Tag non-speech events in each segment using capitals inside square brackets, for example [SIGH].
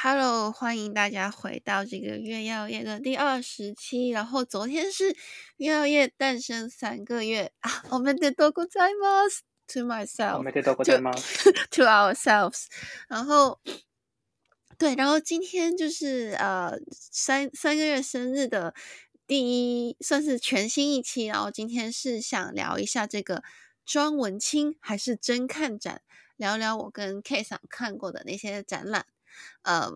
Hello，欢迎大家回到这个月曜夜的第二十期。然后昨天是月曜夜诞生三个月啊，我们得多过在吗？To myself，我们得多过在吗？[LAUGHS] To ourselves。然后对，然后今天就是呃三三个月生日的第一，算是全新一期。然后今天是想聊一下这个庄文青还是真看展，聊聊我跟 K 桑看过的那些展览。嗯，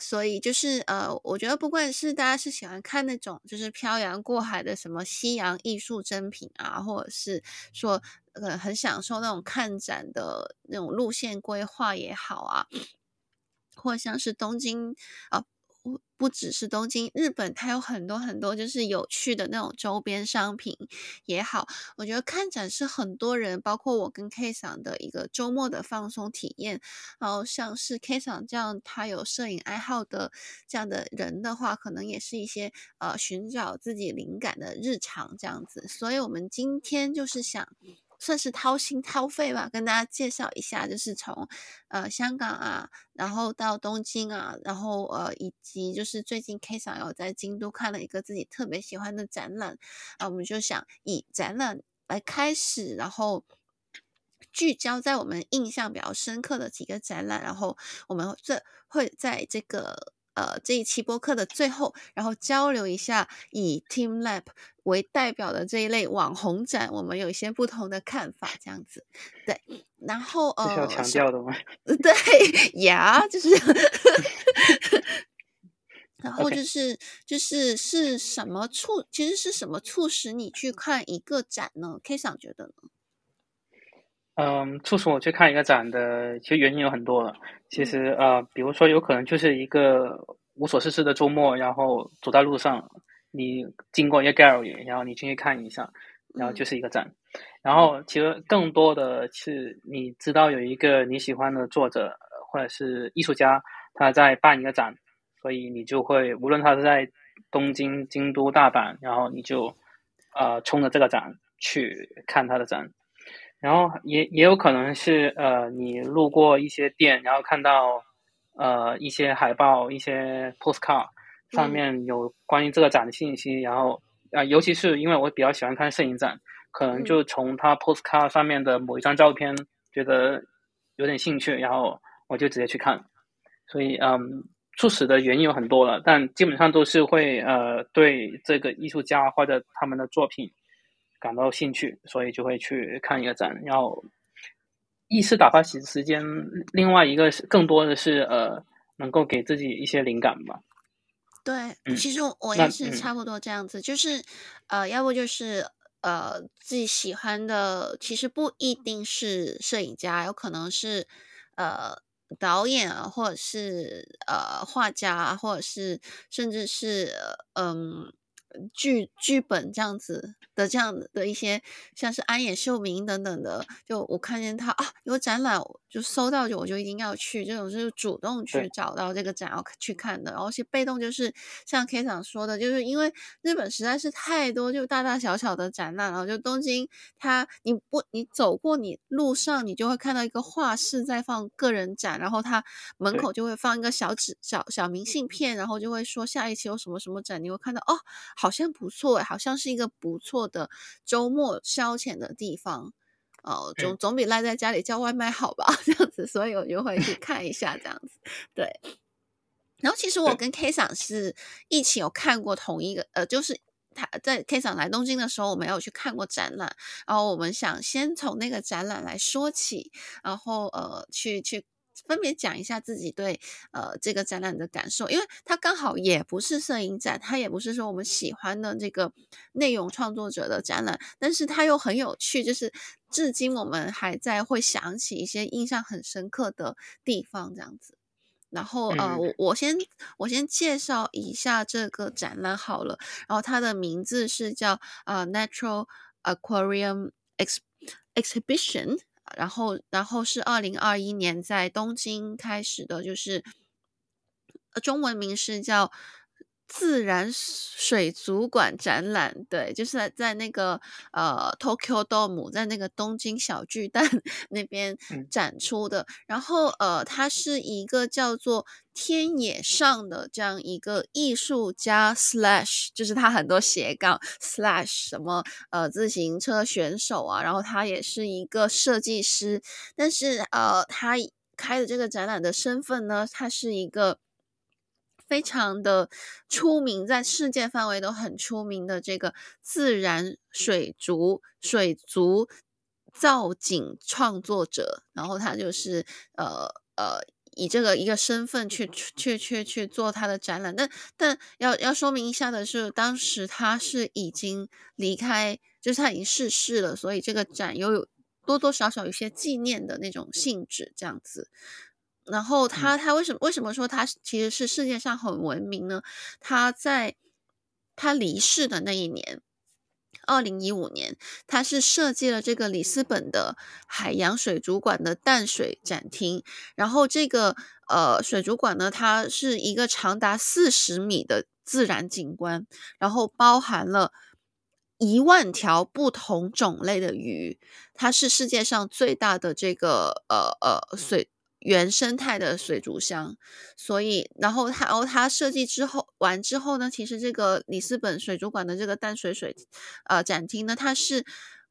所以就是呃，我觉得不管是大家是喜欢看那种就是漂洋过海的什么西洋艺术珍品啊，或者是说呃很享受那种看展的那种路线规划也好啊，或像是东京啊。不只是东京，日本它有很多很多就是有趣的那种周边商品也好，我觉得看展是很多人，包括我跟 K 桑的一个周末的放松体验。然后像是 K 桑这样他有摄影爱好的这样的人的话，可能也是一些呃寻找自己灵感的日常这样子。所以我们今天就是想。算是掏心掏肺吧，跟大家介绍一下，就是从呃香港啊，然后到东京啊，然后呃以及就是最近 K 桑有在京都看了一个自己特别喜欢的展览啊，我们就想以展览来开始，然后聚焦在我们印象比较深刻的几个展览，然后我们这会在这个。呃，这一期播客的最后，然后交流一下以 teamLab 为代表的这一类网红展，我们有一些不同的看法，这样子。对，然后呃，是要强调的吗？[LAUGHS] 对呀，[LAUGHS] 就是，然后就是就是是什么促，其实是什么促使你去看一个展呢？K 想觉得呢？嗯，促使我去看一个展的，其实原因有很多了。其实呃，比如说有可能就是一个无所事事的周末，然后走在路上，你经过一个 gallery，然后你进去看一下，然后就是一个展。然后其实更多的是你知道有一个你喜欢的作者或者是艺术家他在办一个展，所以你就会无论他是在东京、京都、大阪，然后你就呃冲着这个展去看他的展。然后也也有可能是呃，你路过一些店，然后看到呃一些海报、一些 postcard 上面有关于这个展的信息，嗯、然后啊、呃，尤其是因为我比较喜欢看摄影展，可能就从他 postcard 上面的某一张照片觉得有点兴趣，然后我就直接去看。所以嗯，促使的原因有很多了，但基本上都是会呃对这个艺术家或者他们的作品。感到兴趣，所以就会去看一个展，然后一是打发时时间，另外一个是更多的是呃，能够给自己一些灵感吧。对，嗯、其实我也是差不多这样子，嗯、就是呃，要不就是呃自己喜欢的，其实不一定是摄影家，有可能是呃导演啊，或者是呃画家，或者是甚至是嗯。剧剧本这样子的，这样的一些，像是安野秀明等等的，就我看见他啊有展览，就搜到就我就一定要去，这种就是主动去找到这个展要去看的，然后是被动就是像 K 长说的，就是因为日本实在是太多就大大小小的展览然后，就东京它你不你走过你路上你就会看到一个画室在放个人展，然后它门口就会放一个小纸小小明信片，然后就会说下一期有什么什么展，你会看到哦。好像不错，好像是一个不错的周末消遣的地方哦，总总比赖在家里叫外卖好吧？[LAUGHS] 这样子，所以我就会去 [LAUGHS] 看一下这样子。对，然后其实我跟 K 赏是一起有看过同一个，呃，就是他在 K 赏来东京的时候，我们有去看过展览，然后我们想先从那个展览来说起，然后呃，去去。分别讲一下自己对呃这个展览的感受，因为它刚好也不是摄影展，它也不是说我们喜欢的这个内容创作者的展览，但是它又很有趣，就是至今我们还在会想起一些印象很深刻的地方这样子。然后呃，我我先我先介绍一下这个展览好了，然后它的名字是叫呃 Natural Aquarium Ex Exhibition。然后，然后是二零二一年在东京开始的，就是中文名是叫自然水族馆展览，对，就是在在那个呃 Tokyo Dome，在那个东京小巨蛋 [LAUGHS] 那边展出的。然后呃，它是一个叫做天野上的这样一个艺术家 slash，就是他很多斜杠 slash 什么呃自行车选手啊，然后他也是一个设计师，但是呃，他开的这个展览的身份呢，他是一个。非常的出名，在世界范围都很出名的这个自然水族水族造景创作者，然后他就是呃呃以这个一个身份去去去去做他的展览，但但要要说明一下的是，当时他是已经离开，就是他已经逝世了，所以这个展又有多多少少有些纪念的那种性质，这样子。然后他他为什么为什么说他其实是世界上很文明呢？他在他离世的那一年，二零一五年，他是设计了这个里斯本的海洋水族馆的淡水展厅。然后这个呃水族馆呢，它是一个长达四十米的自然景观，然后包含了一万条不同种类的鱼，它是世界上最大的这个呃呃水。原生态的水族箱，所以，然后它，哦，它设计之后完之后呢，其实这个里斯本水族馆的这个淡水水，呃，展厅呢，它是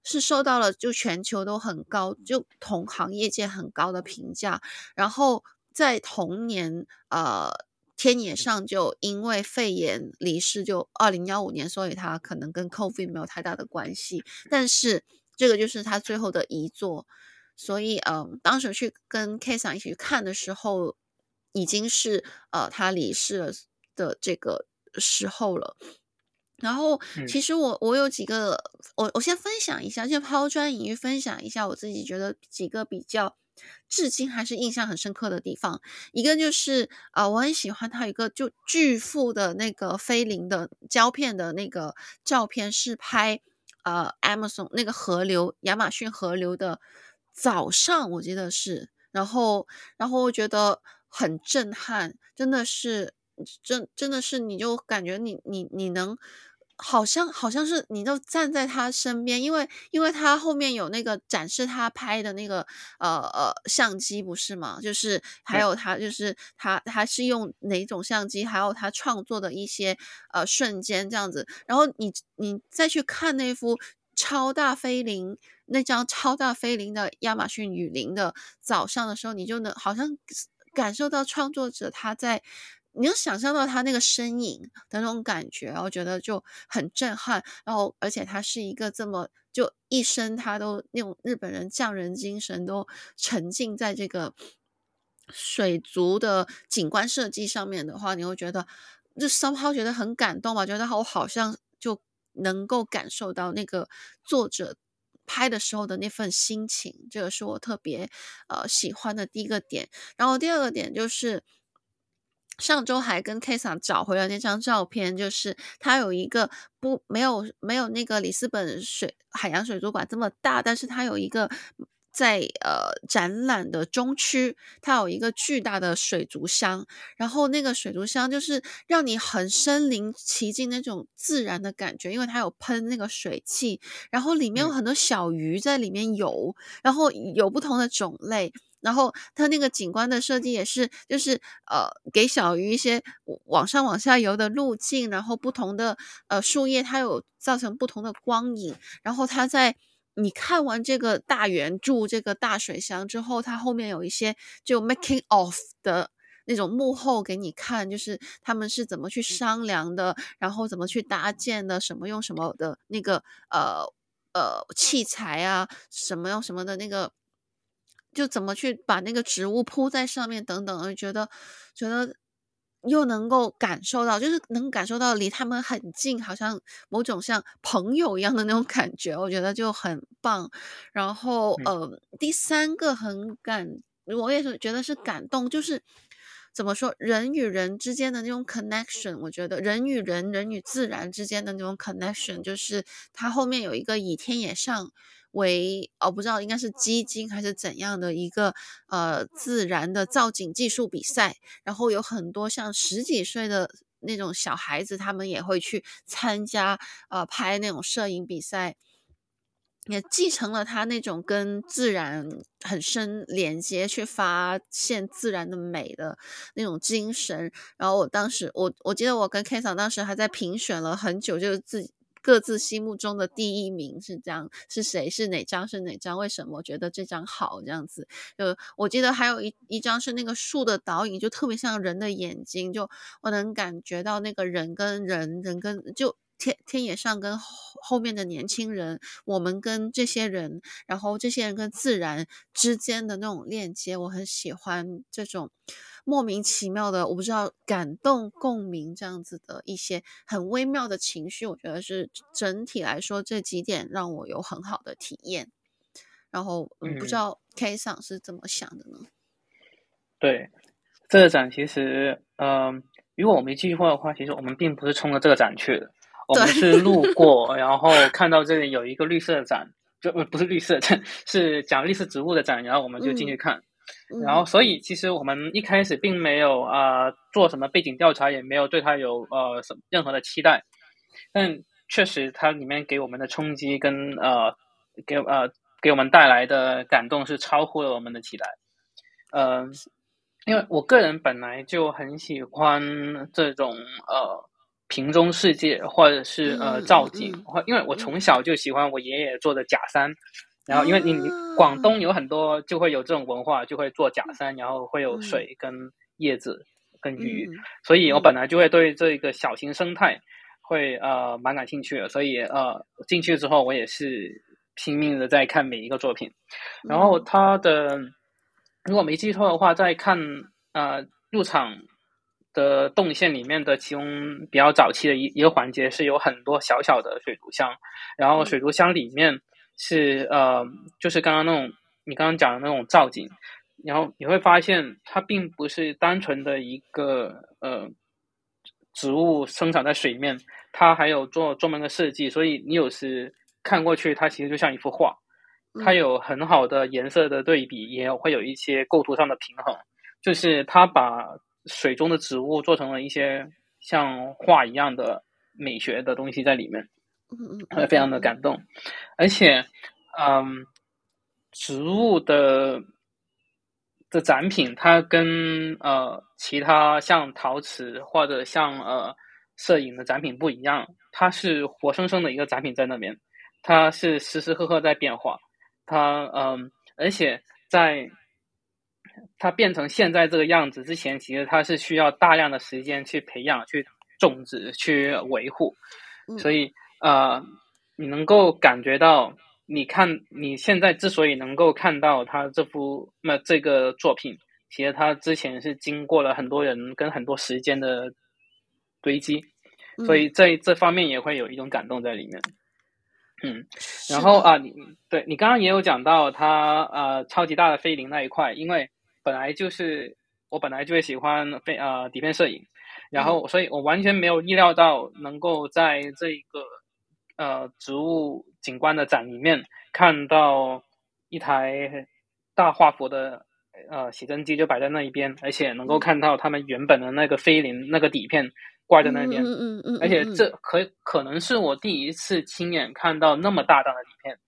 是受到了就全球都很高，就同行业界很高的评价。然后在同年，呃，天野上就因为肺炎离世，就二零幺五年，所以他可能跟 COVID 没有太大的关系。但是这个就是他最后的遗作。所以，嗯，当时去跟 K 桑一起去看的时候，已经是呃他离世了的这个时候了。然后，其实我我有几个，我我先分享一下，就抛砖引玉，分享一下我自己觉得几个比较至今还是印象很深刻的地方。一个就是啊、呃，我很喜欢他有一个就巨富的那个菲林的胶片的那个照片，是拍呃 Amazon 那个河流，亚马逊河流的。早上我记得是，然后，然后我觉得很震撼，真的是，真真的是，你就感觉你你你能，好像好像是你都站在他身边，因为因为他后面有那个展示他拍的那个呃呃相机不是吗？就是还有他就是他他是用哪种相机，还有他创作的一些呃瞬间这样子，然后你你再去看那幅超大菲林。那张超大菲林的亚马逊雨林的早上的时候，你就能好像感受到创作者他在，你能想象到他那个身影的那种感觉，然后觉得就很震撼。然后，而且他是一个这么就一生他都那种日本人匠人精神都沉浸在这个水族的景观设计上面的话，你会觉得就 somehow 觉得很感动吧？觉得我好像能够感受到那个作者。拍的时候的那份心情，这个是我特别呃喜欢的第一个点。然后第二个点就是上周还跟 K 三找回了那张照片，就是它有一个不没有没有那个里斯本水海洋水族馆这么大，但是它有一个。在呃展览的中区，它有一个巨大的水族箱，然后那个水族箱就是让你很身临其境那种自然的感觉，因为它有喷那个水汽，然后里面有很多小鱼在里面游，然后有不同的种类，然后它那个景观的设计也是，就是呃给小鱼一些往上往下游的路径，然后不同的呃树叶它有造成不同的光影，然后它在。你看完这个大圆柱这个大水箱之后，它后面有一些就 making of 的那种幕后给你看，就是他们是怎么去商量的，然后怎么去搭建的，什么用什么的那个呃呃器材啊，什么用什么的那个，就怎么去把那个植物铺在上面等等，我觉得觉得。又能够感受到，就是能感受到离他们很近，好像某种像朋友一样的那种感觉，我觉得就很棒。然后，呃，第三个很感，我也是觉得是感动，就是怎么说，人与人之间的那种 connection，我觉得人与人、人与自然之间的那种 connection，就是它后面有一个以天野上。为哦，不知道应该是基金还是怎样的一个呃自然的造景技术比赛，然后有很多像十几岁的那种小孩子，他们也会去参加呃拍那种摄影比赛。也继承了他那种跟自然很深连接，去发现自然的美的那种精神。然后我当时，我我记得我跟 K 嫂当时还在评选了很久，就是自己各自心目中的第一名是这样，是谁？是哪张？是哪张？为什么觉得这张好？这样子，就我记得还有一一张是那个树的倒影，就特别像人的眼睛，就我能感觉到那个人跟人，人跟就。天天野上跟后后面的年轻人，我们跟这些人，然后这些人跟自然之间的那种链接，我很喜欢这种莫名其妙的，我不知道感动共鸣这样子的一些很微妙的情绪，我觉得是整体来说这几点让我有很好的体验。然后嗯，不知道 K 桑是怎么想的呢？对，这个展其实，嗯、呃，如果我没记错的话，其实我们并不是冲着这个展去的。我们是路过，然后看到这里有一个绿色的展，就不是绿色展，[LAUGHS] 是讲绿色植物的展，然后我们就进去看。嗯、然后，所以其实我们一开始并没有啊、呃、做什么背景调查，也没有对它有呃什任何的期待。但确实，它里面给我们的冲击跟呃给呃给我们带来的感动是超乎了我们的期待。嗯、呃，因为我个人本来就很喜欢这种呃。瓶中世界，或者是呃造景，或、嗯。嗯、因为我从小就喜欢我爷爷做的假山，嗯、然后因为你广东有很多就会有这种文化，就会做假山，然后会有水跟叶子跟鱼，嗯、所以我本来就会对这个小型生态会呃蛮感兴趣的，所以呃进去之后我也是拼命的在看每一个作品，然后他的如果没记错的话，在看呃入场。的动线里面的其中比较早期的一一个环节是有很多小小的水族箱，然后水族箱里面是呃，就是刚刚那种你刚刚讲的那种造景，然后你会发现它并不是单纯的一个呃植物生长在水面，它还有做专门的设计，所以你有时看过去，它其实就像一幅画，它有很好的颜色的对比，也会有一些构图上的平衡，就是它把。水中的植物做成了一些像画一样的美学的东西在里面，会非常的感动。而且，嗯，植物的的展品，它跟呃其他像陶瓷或者像呃摄影的展品不一样，它是活生生的一个展品在那边，它是时时刻刻在变化。它嗯，而且在。它变成现在这个样子之前，其实它是需要大量的时间去培养、去种植、去维护，所以呃，你能够感觉到，你看你现在之所以能够看到他这幅那这个作品，其实他之前是经过了很多人跟很多时间的堆积，所以在这方面也会有一种感动在里面。嗯，然后啊，你对你刚刚也有讲到它呃超级大的菲林那一块，因为。本来就是我本来就会喜欢非呃底片摄影，然后所以我完全没有意料到能够在这个呃植物景观的展里面看到一台大画幅的呃写真机就摆在那一边，而且能够看到他们原本的那个菲林那个底片挂在那边，嗯嗯嗯，而且这可可能是我第一次亲眼看到那么大张的底片，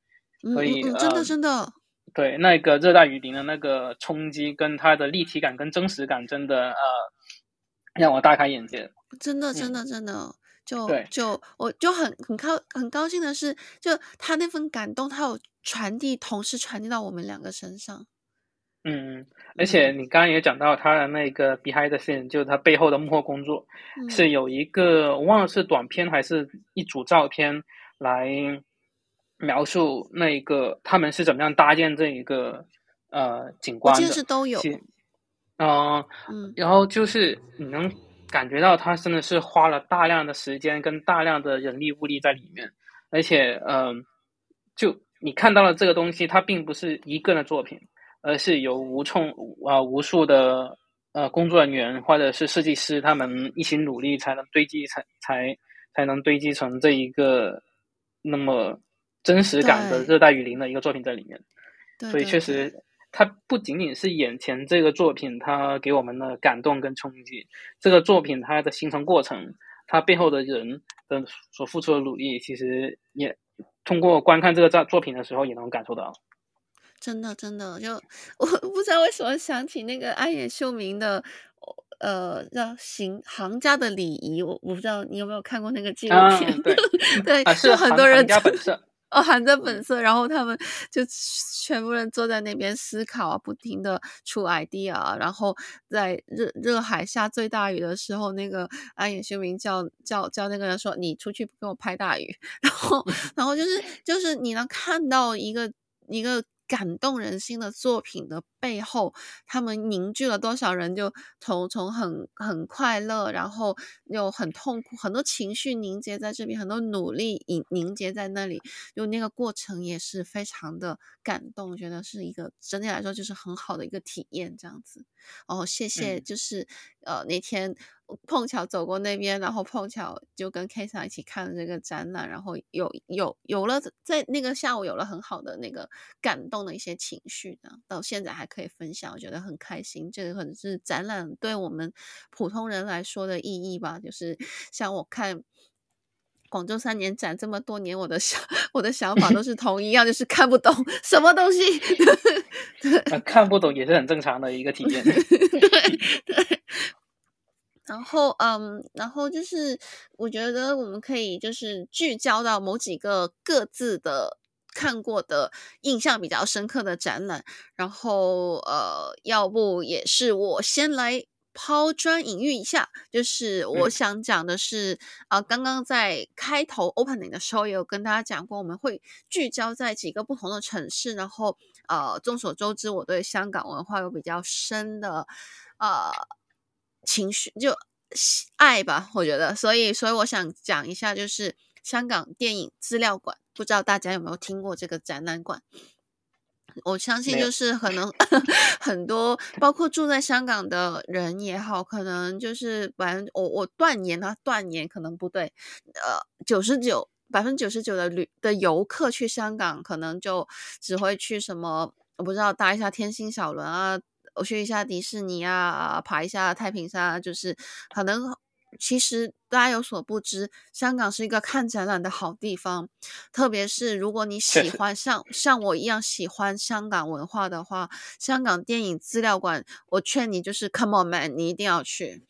所以真的真的。对，那个热带雨林的那个冲击跟它的立体感跟真实感，真的呃，让我大开眼界。真的，真的，真的，就就我就很很高很高兴的是，就他那份感动，他有传递，同时传递到我们两个身上。嗯，而且你刚刚也讲到他的那个 behind the scene，就是他背后的幕后工作，嗯、是有一个我忘了是短片还是一组照片来。描述那一个他们是怎么样搭建这一个呃景观的，其实都有，呃、嗯，然后就是你能感觉到他真的是花了大量的时间跟大量的人力物力在里面，而且嗯、呃，就你看到了这个东西，它并不是一个人的作品，而是由无从啊、呃、无数的呃工作人员或者是设计师他们一起努力才能堆积才才才能堆积成这一个那么。真实感的热带雨林的一个作品在里面，所以确实它不仅仅是眼前这个作品它给我们的感动跟冲击，这个作品它的形成过程，它背后的人的所付出的努力，其实也通过观看这个作作品的时候也能感受到。真的，真的，就我不知道为什么想起那个安野秀明的，呃，叫行行家的礼仪，我我不知道你有没有看过那个纪录片？嗯、[LAUGHS] 对，对，就很多人。哦，含着本色，嗯，然后他们就全部人坐在那边思考啊，不停的出 idea 啊，然后在热热海下最大雨的时候，那个安野秀明叫叫叫那个人说：“你出去给我拍大雨。” [LAUGHS] 然后 [LAUGHS] 然后就是就是你能看到一个一个。感动人心的作品的背后，他们凝聚了多少人？就从从很很快乐，然后又很痛苦，很多情绪凝结在这边，很多努力凝凝结在那里，就那个过程也是非常的感动。觉得是一个整体来说就是很好的一个体验，这样子。哦，谢谢，就是、嗯、呃那天。碰巧走过那边，然后碰巧就跟 Kesa 一起看了这个展览，然后有有有了在那个下午有了很好的那个感动的一些情绪呢，到现在还可以分享，我觉得很开心。这个可能是展览对我们普通人来说的意义吧，就是像我看广州三年展这么多年，我的想我的想法都是同一样，就是看不懂什么东西。[LAUGHS] 对，看不懂也是很正常的一个体验。对 [LAUGHS] [LAUGHS] 对。然后，嗯，然后就是，我觉得我们可以就是聚焦到某几个各自的看过的印象比较深刻的展览。然后，呃，要不也是我先来抛砖引玉一下，就是我想讲的是，啊、嗯呃，刚刚在开头 opening 的时候也有跟大家讲过，我们会聚焦在几个不同的城市。然后，呃，众所周知，我对香港文化有比较深的，呃。情绪就爱吧，我觉得，所以，所以我想讲一下，就是香港电影资料馆，不知道大家有没有听过这个展览馆？我相信，就是可能 [LAUGHS] 很多，包括住在香港的人也好，可能就是反正我我断言啊，断言可能不对，呃，九十九百分之九十九的旅的游客去香港，可能就只会去什么，我不知道搭一下天星小轮啊。我去一下迪士尼啊，爬一下太平山啊，就是可能其实大家有所不知，香港是一个看展览的好地方，特别是如果你喜 [LAUGHS] 欢像像我一样喜欢香港文化的话，香港电影资料馆，我劝你就是 Come on man，你一定要去。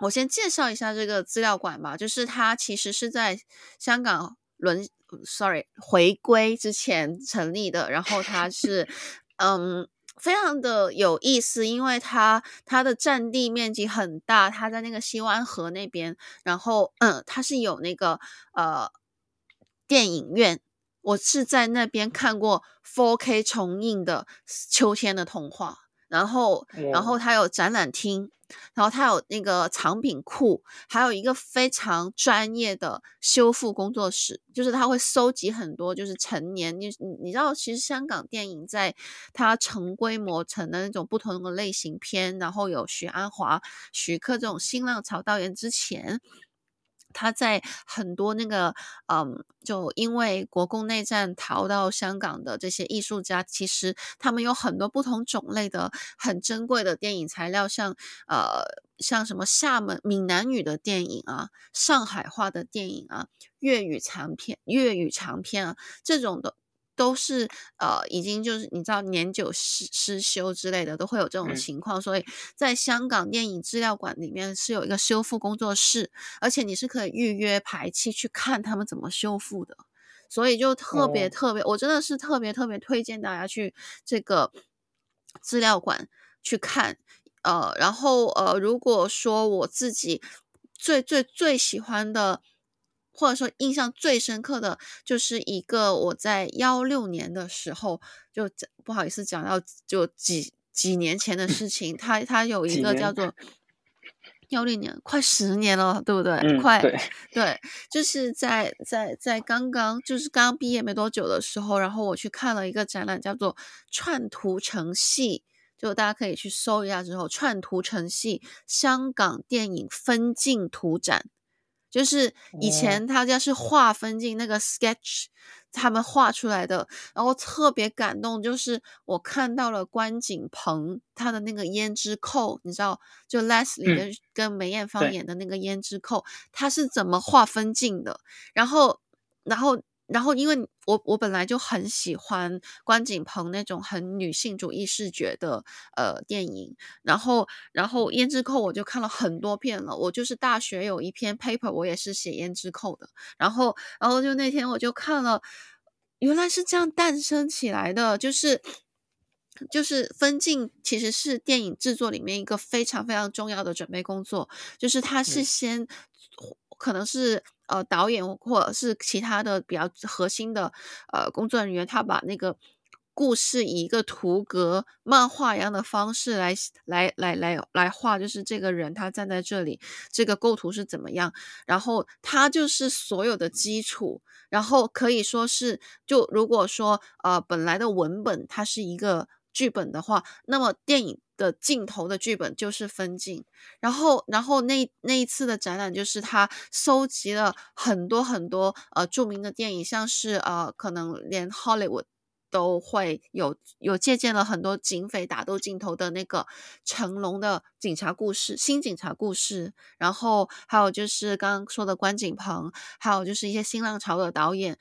我先介绍一下这个资料馆吧，就是它其实是在香港轮，sorry 回归之前成立的，然后它是 [LAUGHS] 嗯。非常的有意思，因为它它的占地面积很大，它在那个西湾河那边，然后嗯，它是有那个呃电影院，我是在那边看过 4K 重映的《秋天的童话》，然后然后它有展览厅。然后它有那个藏品库，还有一个非常专业的修复工作室，就是他会收集很多就是成年，你你知道，其实香港电影在它成规模成的那种不同的类型片，然后有许鞍华、徐克这种新浪潮导演之前。他在很多那个，嗯，就因为国共内战逃到香港的这些艺术家，其实他们有很多不同种类的很珍贵的电影材料，像呃，像什么厦门闽南语的电影啊，上海话的电影啊，粤语长片、粤语长片啊，这种的。都是呃，已经就是你知道年久失失修之类的，都会有这种情况。所以在香港电影资料馆里面是有一个修复工作室，而且你是可以预约排期去看他们怎么修复的。所以就特别特别，我真的是特别特别推荐大家去这个资料馆去看。呃，然后呃，如果说我自己最最最喜欢的。或者说印象最深刻的就是一个我在幺六年的时候，就不好意思讲到就几几年前的事情，他他有一个叫做 [LAUGHS] 幺六年，快十年了，对不对？嗯、快对，对，就是在在在刚刚就是刚刚毕业没多久的时候，然后我去看了一个展览，叫做《串图成戏》，就大家可以去搜一下之后，《串图成戏》香港电影分镜图展。就是以前他家是画分镜那个 sketch，他们画出来的，然后特别感动，就是我看到了关锦鹏他的那个胭脂扣，你知道，就 Leslie 跟、嗯、跟梅艳芳演的那个胭脂扣，他是怎么画分镜的，然后，然后。然后，因为我我本来就很喜欢关锦鹏那种很女性主义视觉的呃电影，然后然后胭脂扣我就看了很多遍了。我就是大学有一篇 paper，我也是写胭脂扣的。然后然后就那天我就看了，原来是这样诞生起来的，就是就是分镜其实是电影制作里面一个非常非常重要的准备工作，就是它是先、嗯、可能是。呃，导演或者是其他的比较核心的呃工作人员，他把那个故事以一个图格漫画一样的方式来来来来来画，就是这个人他站在这里，这个构图是怎么样，然后他就是所有的基础，然后可以说是，就如果说呃本来的文本它是一个剧本的话，那么电影。的镜头的剧本就是分镜，然后，然后那那一次的展览就是他收集了很多很多呃著名的电影，像是呃可能连 Hollywood 都会有有借鉴了很多警匪打斗镜头的那个成龙的警察故事、新警察故事，然后还有就是刚刚说的关锦鹏，还有就是一些新浪潮的导演。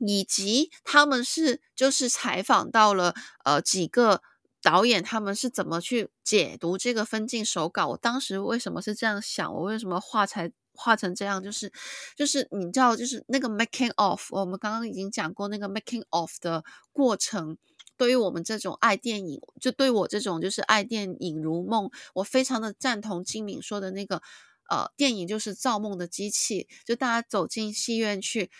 以及他们是就是采访到了呃几个导演，他们是怎么去解读这个分镜手稿？我当时为什么是这样想？我为什么画才画成这样？就是就是你知道，就是那个 making of，我们刚刚已经讲过那个 making of 的过程。对于我们这种爱电影，就对我这种就是爱电影如梦，我非常的赞同金敏说的那个呃，电影就是造梦的机器，就大家走进戏院去。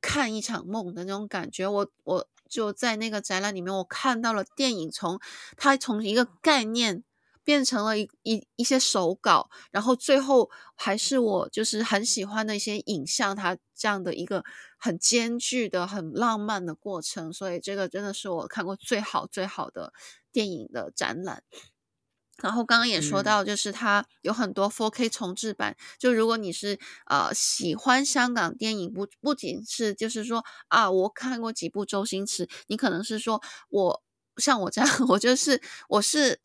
看一场梦的那种感觉，我我就在那个展览里面，我看到了电影从它从一个概念变成了一一一些手稿，然后最后还是我就是很喜欢的一些影像，它这样的一个很艰巨的、很浪漫的过程，所以这个真的是我看过最好最好的电影的展览。然后刚刚也说到，就是它有很多 4K 重制版。嗯、就如果你是呃喜欢香港电影，不不仅是就是说啊，我看过几部周星驰，你可能是说我像我这样，[LAUGHS] 我就是我是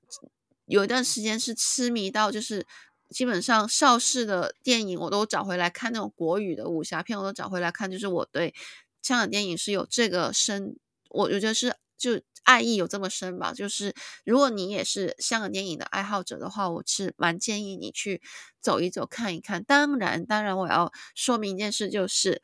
有一段时间是痴迷到，就是基本上邵氏的电影我都找回来看，那种国语的武侠片我都找回来看，就是我对香港电影是有这个深，我觉得是就。爱意有这么深吧？就是如果你也是香港电影的爱好者的话，我是蛮建议你去走一走、看一看。当然，当然，我要说明一件事，就是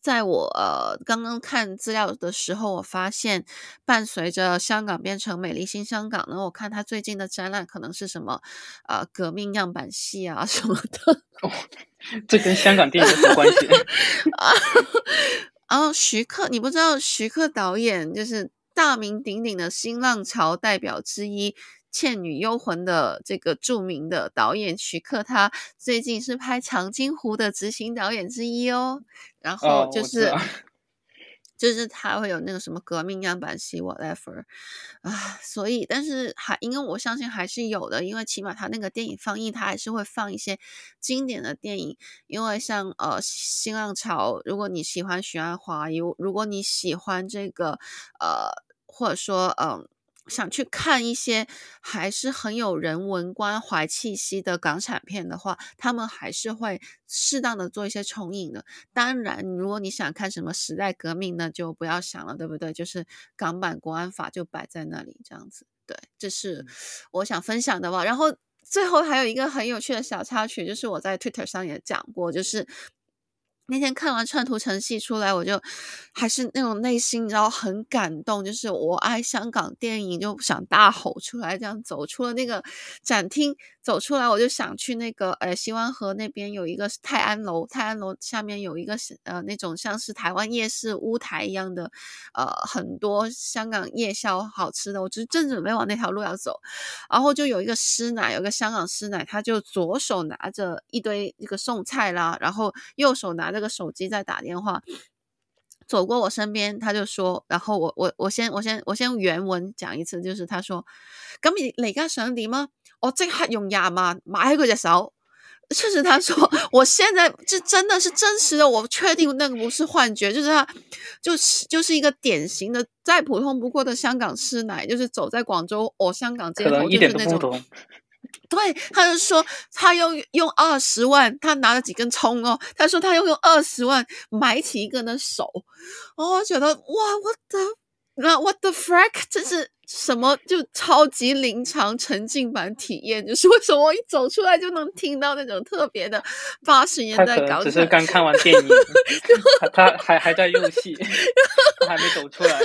在我呃刚刚看资料的时候，我发现伴随着香港变成美丽新香港呢，我看他最近的展览可能是什么呃革命样板戏啊什么的。哦，这跟香港电影有什么关系？[LAUGHS] [LAUGHS] [LAUGHS] 啊然后徐克，你不知道徐克导演就是大名鼎鼎的新浪潮代表之一《倩女幽魂》的这个著名的导演徐克，他最近是拍《长津湖》的执行导演之一哦。然后就是。就是他会有那个什么革命样板戏 whatever 啊，所以但是还因为我相信还是有的，因为起码他那个电影放映，他还是会放一些经典的电影，因为像呃新浪潮，如果你喜欢许鞍华，有如果你喜欢这个呃或者说嗯。想去看一些还是很有人文关怀气息的港产片的话，他们还是会适当的做一些重影的。当然，如果你想看什么时代革命呢，就不要想了，对不对？就是港版国安法就摆在那里，这样子。对，这是我想分享的吧。然后最后还有一个很有趣的小插曲，就是我在 Twitter 上也讲过，就是。那天看完串图成戏出来，我就还是那种内心，你知道很感动，就是我爱香港电影，就想大吼出来，这样走出了那个展厅，走出来我就想去那个呃西湾河那边有一个泰安楼，泰安楼下面有一个是呃那种像是台湾夜市屋台一样的，呃很多香港夜宵好吃的，我就正准备往那条路要走，然后就有一个师奶，有一个香港师奶，他就左手拿着一堆一个送菜啦，然后右手拿着。个手机在打电话，走过我身边，他就说，然后我我我先我先我先原文讲一次，就是他说，咁你你而家想点啊？我即刻用廿万买佢只手，确实，他说我现在这真的是真实的，我确定那个不是幻觉，就是他，就是就是一个典型的再普通不过的香港师奶，就是走在广州哦，香港街头就是那种。对，他就说他要用二十万，他拿了几根葱哦，他说他要用二十万买起一个人的手，哦，我觉得哇，我的那 what the frack，这是什么？就超级临场沉浸版体验，就是为什么我一走出来就能听到那种特别的八十年代港产。只是刚看完电影，[LAUGHS] 他还还在用戏，他还没走出来。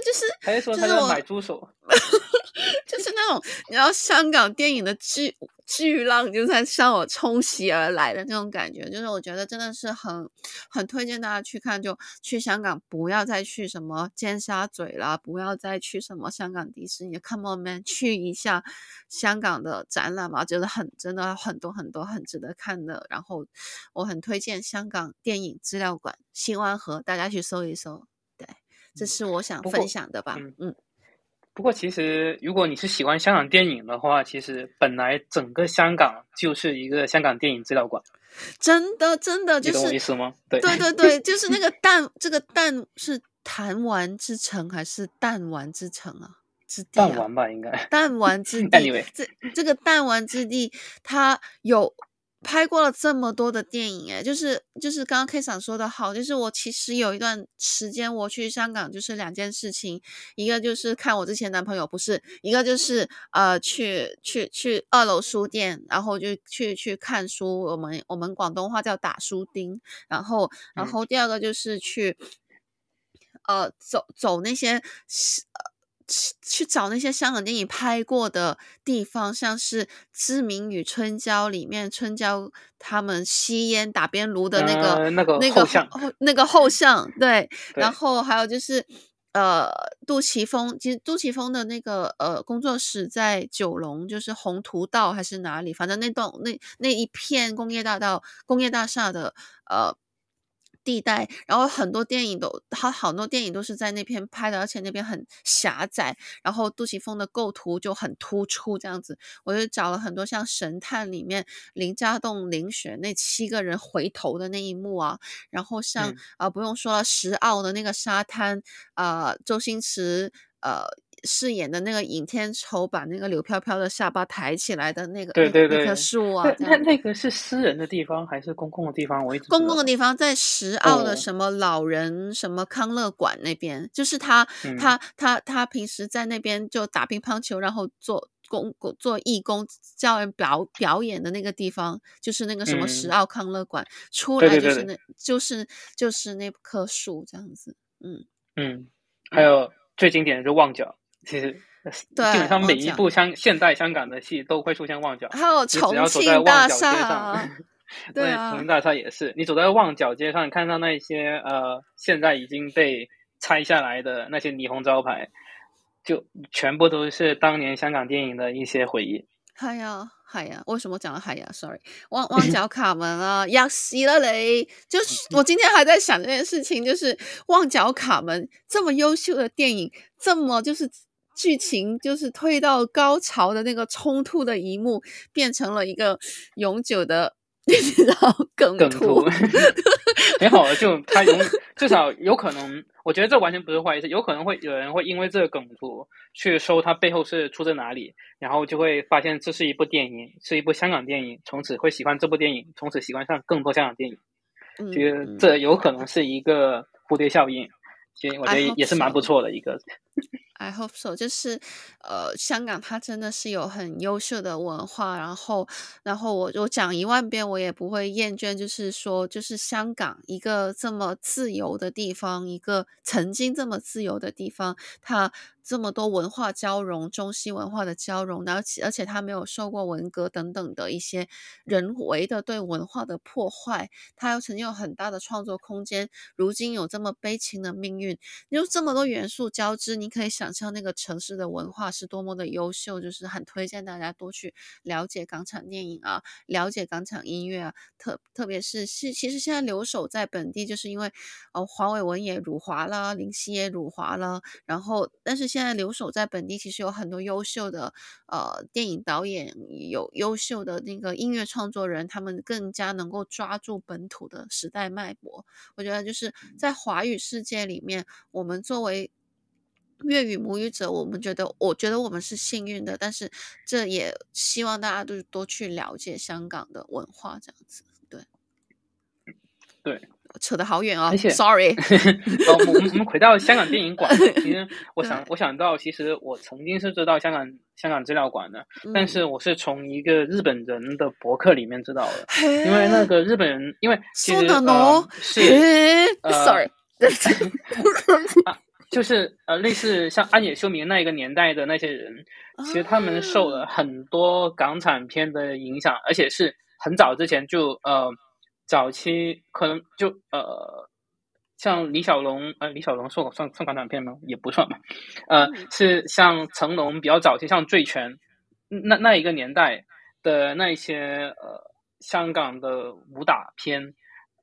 对，就是还是说他要买猪手。[LAUGHS] 就是那种，你知道香港电影的巨巨浪就在向我冲袭而来的那种感觉，就是我觉得真的是很很推荐大家去看，就去香港，不要再去什么尖沙咀啦，不要再去什么香港迪士尼，Come on man，去一下香港的展览嘛，觉得很真的很多很多很值得看的。然后我很推荐香港电影资料馆新湾河，大家去搜一搜。对，这是我想分享的吧，嗯。嗯不过，其实如果你是喜欢香港电影的话，其实本来整个香港就是一个香港电影资料馆。真的，真的就是。你懂我意思吗？对，对对对，就是那个 [LAUGHS] 弹，这个弹是弹丸之城还是弹丸之城啊？之地啊？弹丸吧，应该。弹丸之地。Anyway，这这个弹丸之地，它有。拍过了这么多的电影，诶，就是就是刚刚 K 想说的好，就是我其实有一段时间我去香港，就是两件事情，一个就是看我之前男朋友，不是，一个就是呃去去去二楼书店，然后就去去看书，我们我们广东话叫打书钉，然后然后第二个就是去呃走走那些呃。去找那些香港电影拍过的地方，像是《志明与春娇》里面春娇他们吸烟打边炉的那个、呃、那个那个后那个后巷，对，对，然后还有就是呃杜琪峰，其实杜琪峰的那个呃工作室在九龙，就是宏图道还是哪里，反正那栋那那一片工业大道工业大厦的呃。地带，然后很多电影都，好好多电影都是在那边拍的，而且那边很狭窄，然后杜琪峰的构图就很突出，这样子，我就找了很多像《神探》里面林家栋、林雪那七个人回头的那一幕啊，然后像啊、嗯呃、不用说了，石澳的那个沙滩啊、呃，周星驰呃。饰演的那个尹天仇把那个柳飘飘的下巴抬起来的那个，对对对，那棵树啊，那那个是私人的地方还是公共的地方？我一直公共的地方在石澳的什么老人、哦、什么康乐馆那边，就是他、嗯、他他他平时在那边就打乒乓球，然后做工做义工教人表表演的那个地方，就是那个什么石澳康乐馆、嗯，出来就是那对。对对就是就是那棵树这样子，嗯。嗯，还有最经典的就是旺角。其实，基本上每一部香现代香港的戏都会出现旺角，还有重庆大厦，[LAUGHS] [LAUGHS] 对啊，重庆大厦也是。你走在旺角街上，看到那些呃，现在已经被拆下来的那些霓虹招牌，就全部都是当年香港电影的一些回忆。系啊，系啊，为什么讲到系啊？Sorry，旺旺角卡门啊，吔屎啦你！就是 [LAUGHS] 我今天还在想这件事情，就是旺角卡门这么优秀的电影，这么就是。剧情就是推到高潮的那个冲突的一幕，变成了一个永久的，[LAUGHS] 你知道梗图，挺好的。就他永至少有可能，我觉得这完全不是坏事。有可能会有人会因为这个梗图去搜它背后是出自哪里，然后就会发现这是一部电影，是一部香港电影，从此会喜欢这部电影，从此喜欢上更多香港电影。其实这有可能是一个蝴蝶效应，其实我觉得也是蛮不错的一个。I hope so，就是，呃，香港它真的是有很优秀的文化，然后，然后我我讲一万遍我也不会厌倦，就是说，就是香港一个这么自由的地方，一个曾经这么自由的地方，它。这么多文化交融，中西文化的交融，而且而且他没有受过文革等等的一些人为的对文化的破坏，他又曾经有很大的创作空间。如今有这么悲情的命运，有这么多元素交织，你可以想象那个城市的文化是多么的优秀。就是很推荐大家多去了解港产电影啊，了解港产音乐啊，特特别是是其实现在留守在本地，就是因为呃黄伟文也辱华了，林夕也辱华了，然后但是。现在留守在本地，其实有很多优秀的呃电影导演，有优秀的那个音乐创作人，他们更加能够抓住本土的时代脉搏。我觉得就是在华语世界里面，我们作为粤语母语者，我们觉得，我觉得我们是幸运的，但是这也希望大家都多去了解香港的文化，这样子，对，对。扯得好远啊、哦！，sorry，[LAUGHS] 哦，我们我们回到香港电影馆。[LAUGHS] 其实我想，我想到，其实我曾经是知道香港香港资料馆的，嗯，但是我是从一个日本人的博客里面知道的。因为那个日本人，因为其实呃是呃，sorry，[LAUGHS] 啊，就是呃，类似像安野秀明那一个年代的那些人，其实他们受了很多港产片的影响，而且是很早之前就呃。早期可能就呃，像李小龙，呃，李小龙算算算港产片吗？也不算吧，呃，是像成龙比较早期，像《醉拳》那那一个年代的那一些呃香港的武打片，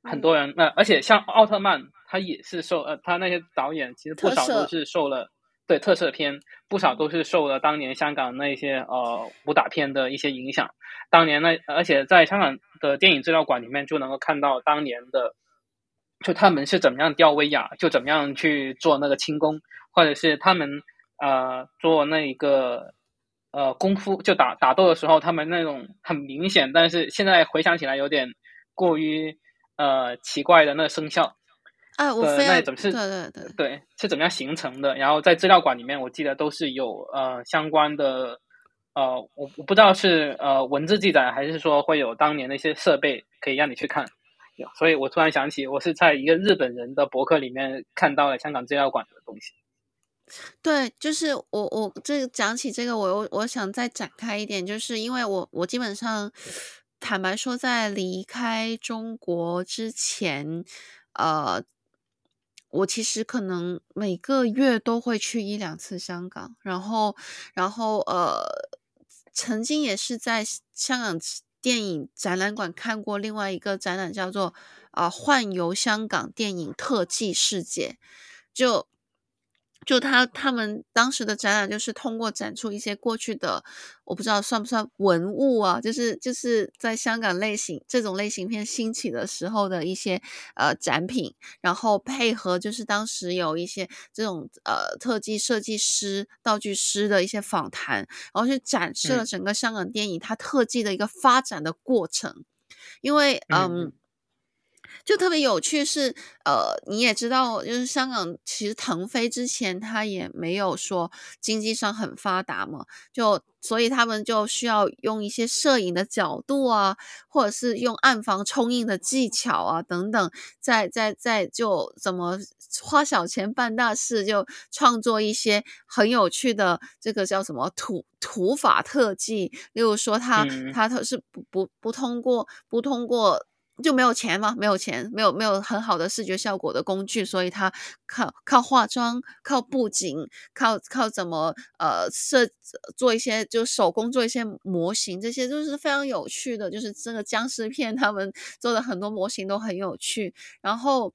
很多人那、呃、而且像奥特曼，他也是受呃他那些导演其实不少都是受了。对特色片，不少都是受了当年香港那些呃武打片的一些影响。当年那而且在香港的电影资料馆里面就能够看到当年的，就他们是怎么样吊威亚，就怎么样去做那个轻功，或者是他们呃做那一个呃功夫，就打打斗的时候，他们那种很明显，但是现在回想起来有点过于呃奇怪的那个声效。啊，我非那怎么是？对对对，对，是怎么样形成的？然后在资料馆里面，我记得都是有呃相关的，呃，我我不知道是呃文字记载，还是说会有当年的一些设备可以让你去看。所以我突然想起，我是在一个日本人的博客里面看到了香港资料馆的东西。对，就是我我这个讲起这个，我我我想再展开一点，就是因为我我基本上坦白说，在离开中国之前，呃。我其实可能每个月都会去一两次香港，然后，然后呃，曾经也是在香港电影展览馆看过另外一个展览，叫做啊、“幻游香港电影特技世界”，就。就他他们当时的展览，就是通过展出一些过去的，我不知道算不算文物啊，就是就是在香港类型这种类型片兴起的时候的一些呃展品，然后配合就是当时有一些这种呃特技设计师、道具师的一些访谈，然后去展示了整个香港电影它特技的一个发展的过程，因为嗯。嗯就特别有趣是，呃，你也知道，就是香港其实腾飞之前，它也没有说经济上很发达嘛，就所以他们就需要用一些摄影的角度啊，或者是用暗房冲印的技巧啊等等，在在在就怎么花小钱办大事，就创作一些很有趣的这个叫什么土土法特技，例如说他他他是不不不通过不通过。就没有钱吗？没有钱，没有没有很好的视觉效果的工具，所以他靠靠化妆、靠布景、靠靠怎么呃设做一些就手工做一些模型，这些都是非常有趣的。就是这个僵尸片，他们 [LAUGHS] 做的很多模型都很有趣。然后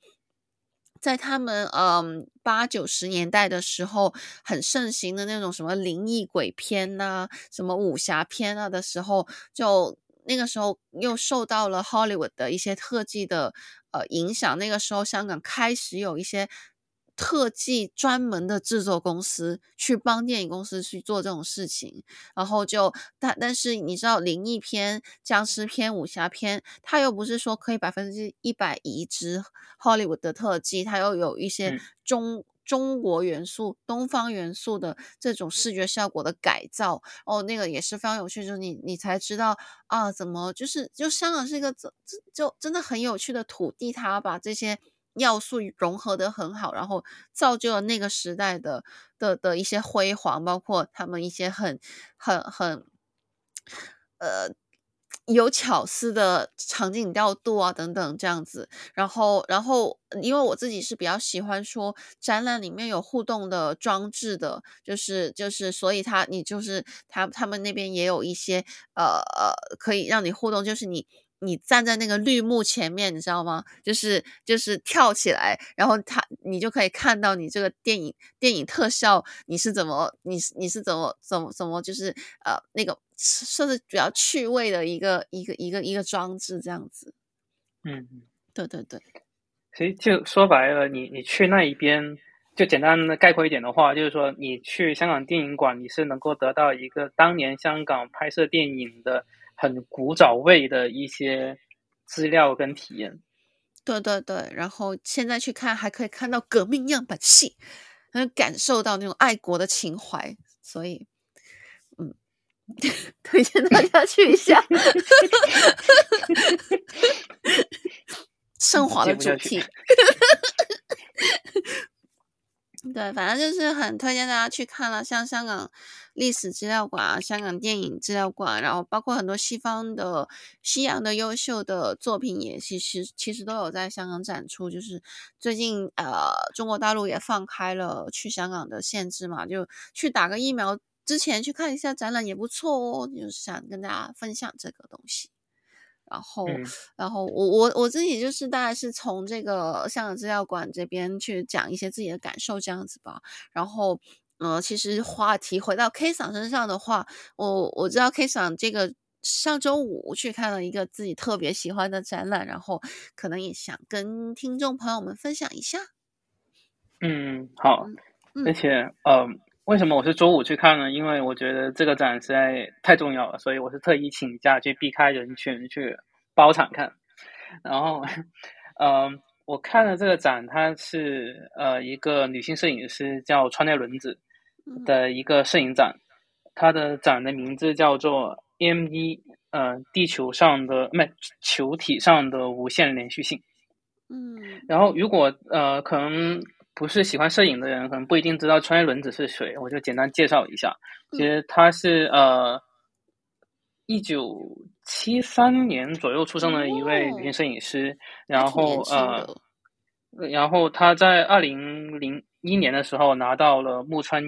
在他们嗯八九十年代的时候，很盛行的那种什么灵异鬼片呐、啊，什么武侠片啊的时候，就。那个时候又受到了 Hollywood 的一些特技的呃影响，那个时候香港开始有一些特技专门的制作公司去帮电影公司去做这种事情，然后就但但是你知道灵异片、僵尸片、武侠片，它又不是说可以百分之一百移植 Hollywood 的特技，它又有一些中。嗯中国元素、东方元素的这种视觉效果的改造，哦，那个也是非常有趣，就是你你才知道啊，怎么就是就香港是一个就就真的很有趣的土地，它把这些要素融合得很好，然后造就了那个时代的的的一些辉煌，包括他们一些很很很呃。有巧思的场景调度啊，等等这样子，然后，然后，因为我自己是比较喜欢说展览里面有互动的装置的，就是就是，所以他你就是他他们那边也有一些呃呃可以让你互动，就是你你站在那个绿幕前面，你知道吗？就是就是跳起来，然后他你就可以看到你这个电影电影特效你是怎么你你是怎么怎么怎么就是呃那个算是比较趣味的一个一个一个一个装置这样子。嗯，对对对。所以就说白了，你你去那一边，就简单的概括一点的话，就是说你去香港电影馆，你是能够得到一个当年香港拍摄电影的很古早味的一些资料跟体验。对对对，然后现在去看还可以看到革命样板戏，能感受到那种爱国的情怀，所以嗯，[LAUGHS] 推荐大家去一下。[LAUGHS] 升华的主题，[LAUGHS] 对，反正就是很推荐大家去看了，像香港历史资料馆啊，香港电影资料馆，然后包括很多西方的、西洋的优秀的作品，也其实其实都有在香港展出。就是最近呃，中国大陆也放开了去香港的限制嘛，就去打个疫苗之前去看一下展览也不错哦。就是想跟大家分享这个东西。然后，嗯、然后我我我自己就是大概是从这个香港资料馆这边去讲一些自己的感受这样子吧。然后，呃，其实话题回到 K 桑身上的话，我我知道 K 桑这个上周五去看了一个自己特别喜欢的展览，然后可能也想跟听众朋友们分享一下。嗯，好，嗯、而且，嗯。呃为什么我是周五去看呢？因为我觉得这个展实在太重要了，所以我是特意请假去避开人群去包场看。然后，嗯、呃，我看了这个展，它是呃一个女性摄影师叫川内伦子的一个摄影展，它的展的名字叫做 M 一呃，地球上的，不，球体上的无限连续性。嗯，然后如果呃可能。不是喜欢摄影的人，可能不一定知道穿越轮子是谁，我就简单介绍一下。其实他是呃，一九七三年左右出生的一位女性摄影师，哦、然后呃，然后她在二零零一年的时候拿到了木川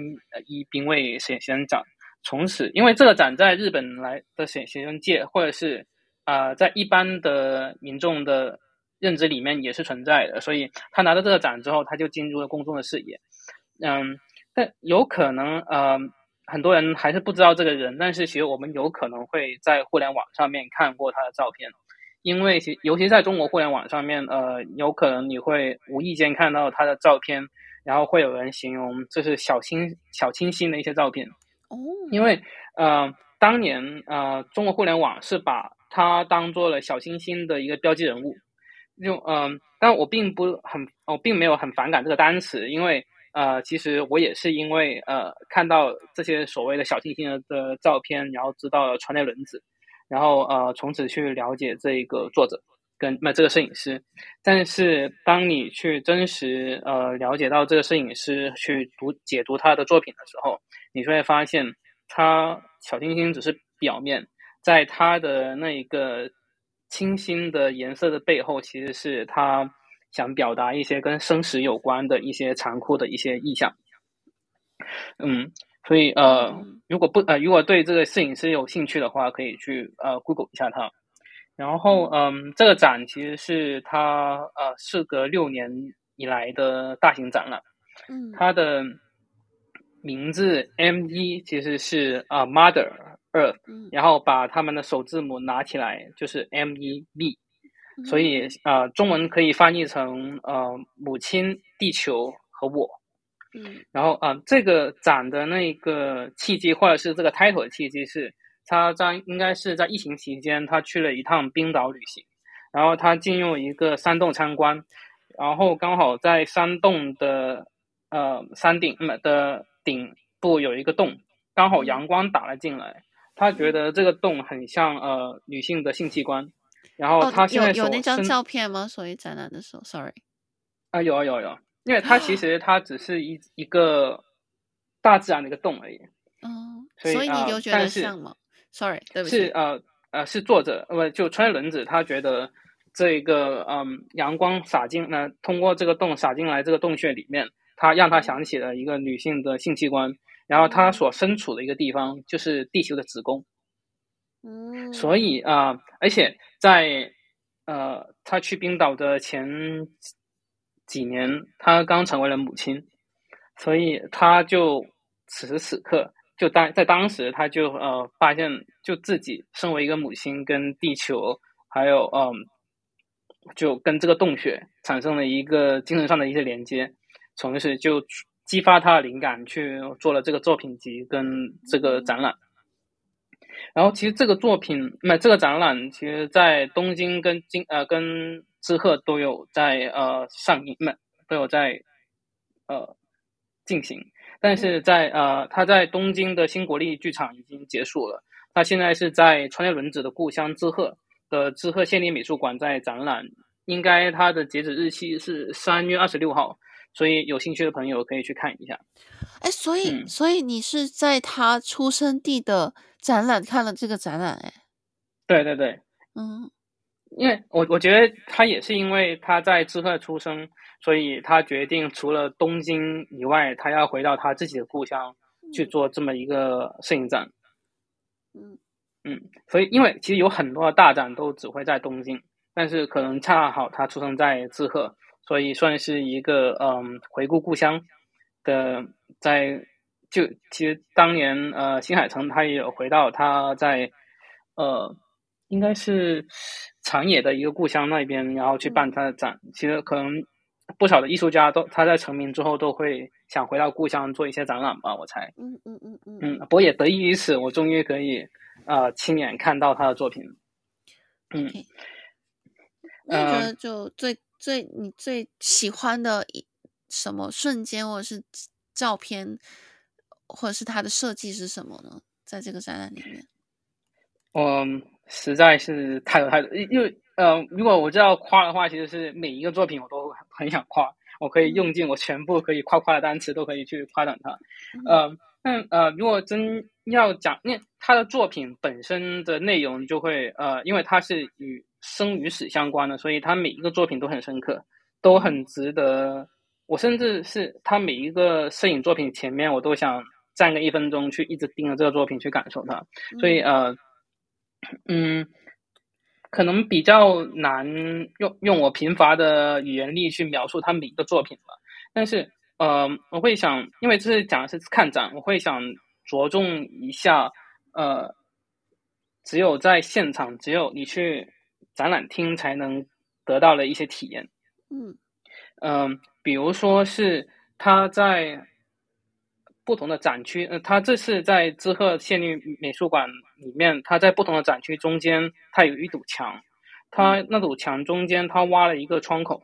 一兵卫摄影先生奖，从此因为这个展在日本来的摄影先生界，或者是啊、呃，在一般的民众的。认知里面也是存在的，所以他拿到这个展之后，他就进入了公众的视野。嗯，但有可能呃，很多人还是不知道这个人，但是其实我们有可能会在互联网上面看过他的照片，因为其尤其在中国互联网上面，呃，有可能你会无意间看到他的照片，然后会有人形容这是小清小清新的一些照片。哦，因为呃，当年呃，中国互联网是把他当做了小清新的一个标记人物。就嗯，但我并不很，我并没有很反感这个单词，因为呃，其实我也是因为呃看到这些所谓的小清新的的照片，然后知道了川内伦子，然后呃从此去了解这一个作者跟那这个摄影师。但是当你去真实呃了解到这个摄影师去读解读他的作品的时候，你会发现他小清新只是表面，在他的那一个。清新的颜色的背后，其实是他想表达一些跟生死有关的一些残酷的一些意象。嗯，所以呃，如果不呃，如果对这个摄影师有兴趣的话，可以去呃 Google 一下他。然后嗯，这个展其实是他呃事隔六年以来的大型展览。嗯，他的名字 M 一其实是啊、呃、Mother。Earth，然后把他们的首字母拿起来就是 M E B，所以呃中文可以翻译成呃母亲、地球和我。嗯，然后啊、呃、这个展的那个契机或者是这个 title 的契机是，他在应该是在疫情期间他去了一趟冰岛旅行，然后他进入一个山洞参观，然后刚好在山洞的呃山顶那么的顶部有一个洞，刚好阳光打了进来。他觉得这个洞很像呃女性的性器官，然后他现在、哦、有有那张照片吗？所以展览的时候，sorry，啊有啊有有，因为它其实它只是一一个大自然的一个洞而已。哦，所以，你就觉得像吗？sorry，对不起，是呃呃是作者呃就川内伦子，他觉得这个嗯阳光洒进那通过这个洞洒进来这个洞穴里面，他让他想起了一个女性的性器官。然后他所身处的一个地方就是地球的子宫，嗯，所以。啊、呃，而且在呃他去冰岛的前几年，他刚成为了母亲，所以他就此时此刻就当在当时他就呃发现就自己身为一个母亲，跟地球还有嗯、呃、就跟这个洞穴产生了一个精神上的一些连接，从此就激发他的灵感去做了这个作品集跟这个展览。然后其实这个作品，那这个展览，其实在东京跟京呃跟滋贺都有在呃上映，那都有在呃进行。但是在呃他在东京的新国立剧场已经结束了，他现在是在川内伦子的故乡滋贺的滋贺县立美术馆在展览，应该他的截止日期是三月二十六号，所以有兴趣的朋友可以去看一下。哎，所以、嗯、所以你是在他出生地的。展览看了这个展览，哎，对对对，嗯，因为我我觉得他也是因为他在滋贺出生，所以他决定除了东京以外，他要回到他自己的故乡去做这么一个摄影展。嗯嗯，所以因为其实有很多的大展都只会在东京，但是可能恰好他出生在滋贺，所以算是一个嗯回顾故乡的在。就其实当年呃，新海诚他也有回到他在呃，应该是长野的一个故乡那边，然后去办他的展。其实可能不少的艺术家都他在成名之后都会想回到故乡做一些展览吧，我猜。嗯嗯嗯嗯。嗯，不过也得益于此，我终于可以呃亲眼看到他的作品。嗯。Okay. 那你觉得就最、呃、最你最喜欢的一什么瞬间或者是照片？或者是它的设计是什么呢？在这个展览里面，嗯，实在是太多太多，因为呃，如果我知道夸的话，其实是每一个作品我都很想夸，我可以用尽我全部可以夸夸的单词，都可以去夸奖它。呃，但呃，如果真要讲，因为他的作品本身的内容就会呃，因为它是与生与死相关的，所以他每一个作品都很深刻，都很值得。我甚至是他每一个摄影作品前面，我都想。站个一分钟去一直盯着这个作品去感受它，所以呃，嗯，可能比较难用用我贫乏的语言力去描述他每一个作品吧。但是呃，我会想，因为这是讲的是看展，我会想着重一下呃，只有在现场，只有你去展览厅才能得到的一些体验。嗯嗯、呃，比如说是他在。不同的展区，呃，他这是在滋贺县立美术馆里面，他在不同的展区中间，它有一堵墙，它那堵墙中间，它挖了一个窗口，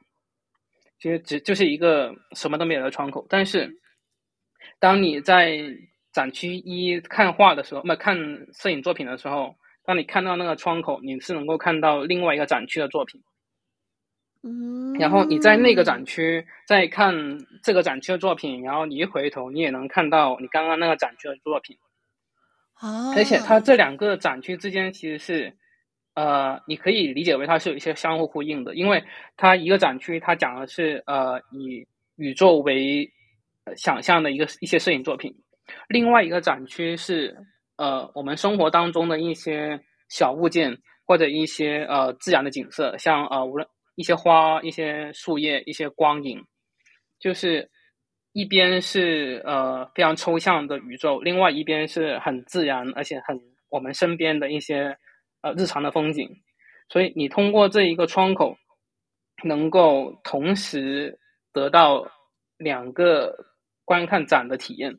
其实只就是一个什么都没有的窗口。但是，当你在展区一看画的时候，不看摄影作品的时候，当你看到那个窗口，你是能够看到另外一个展区的作品。嗯，然后你在那个展区再看这个展区的作品，然后你一回头，你也能看到你刚刚那个展区的作品。啊，而且它这两个展区之间其实是，呃，你可以理解为它是有一些相互呼应的，因为它一个展区它讲的是呃以宇宙为想象的一个一些摄影作品，另外一个展区是呃我们生活当中的一些小物件或者一些呃自然的景色，像呃无论。一些花、一些树叶、一些光影，就是一边是呃非常抽象的宇宙，另外一边是很自然而且很我们身边的一些呃日常的风景。所以你通过这一个窗口，能够同时得到两个观看展的体验。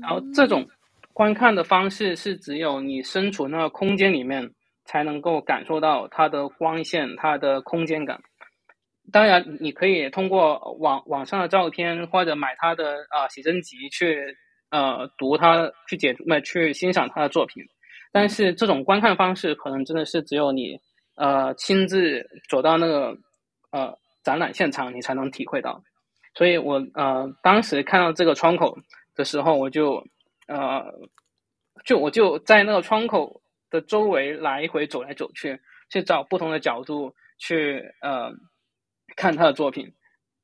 然后这种观看的方式是只有你身处那个空间里面。才能够感受到它的光线、它的空间感。当然，你可以通过网网上的照片或者买他的啊、写真集去呃读它、去解读、去欣赏他的作品。但是这种观看方式可能真的是只有你呃亲自走到那个呃展览现场，你才能体会到。所以我呃当时看到这个窗口的时候，我就呃就我就在那个窗口。的周围来回走来走去，去找不同的角度去呃看他的作品，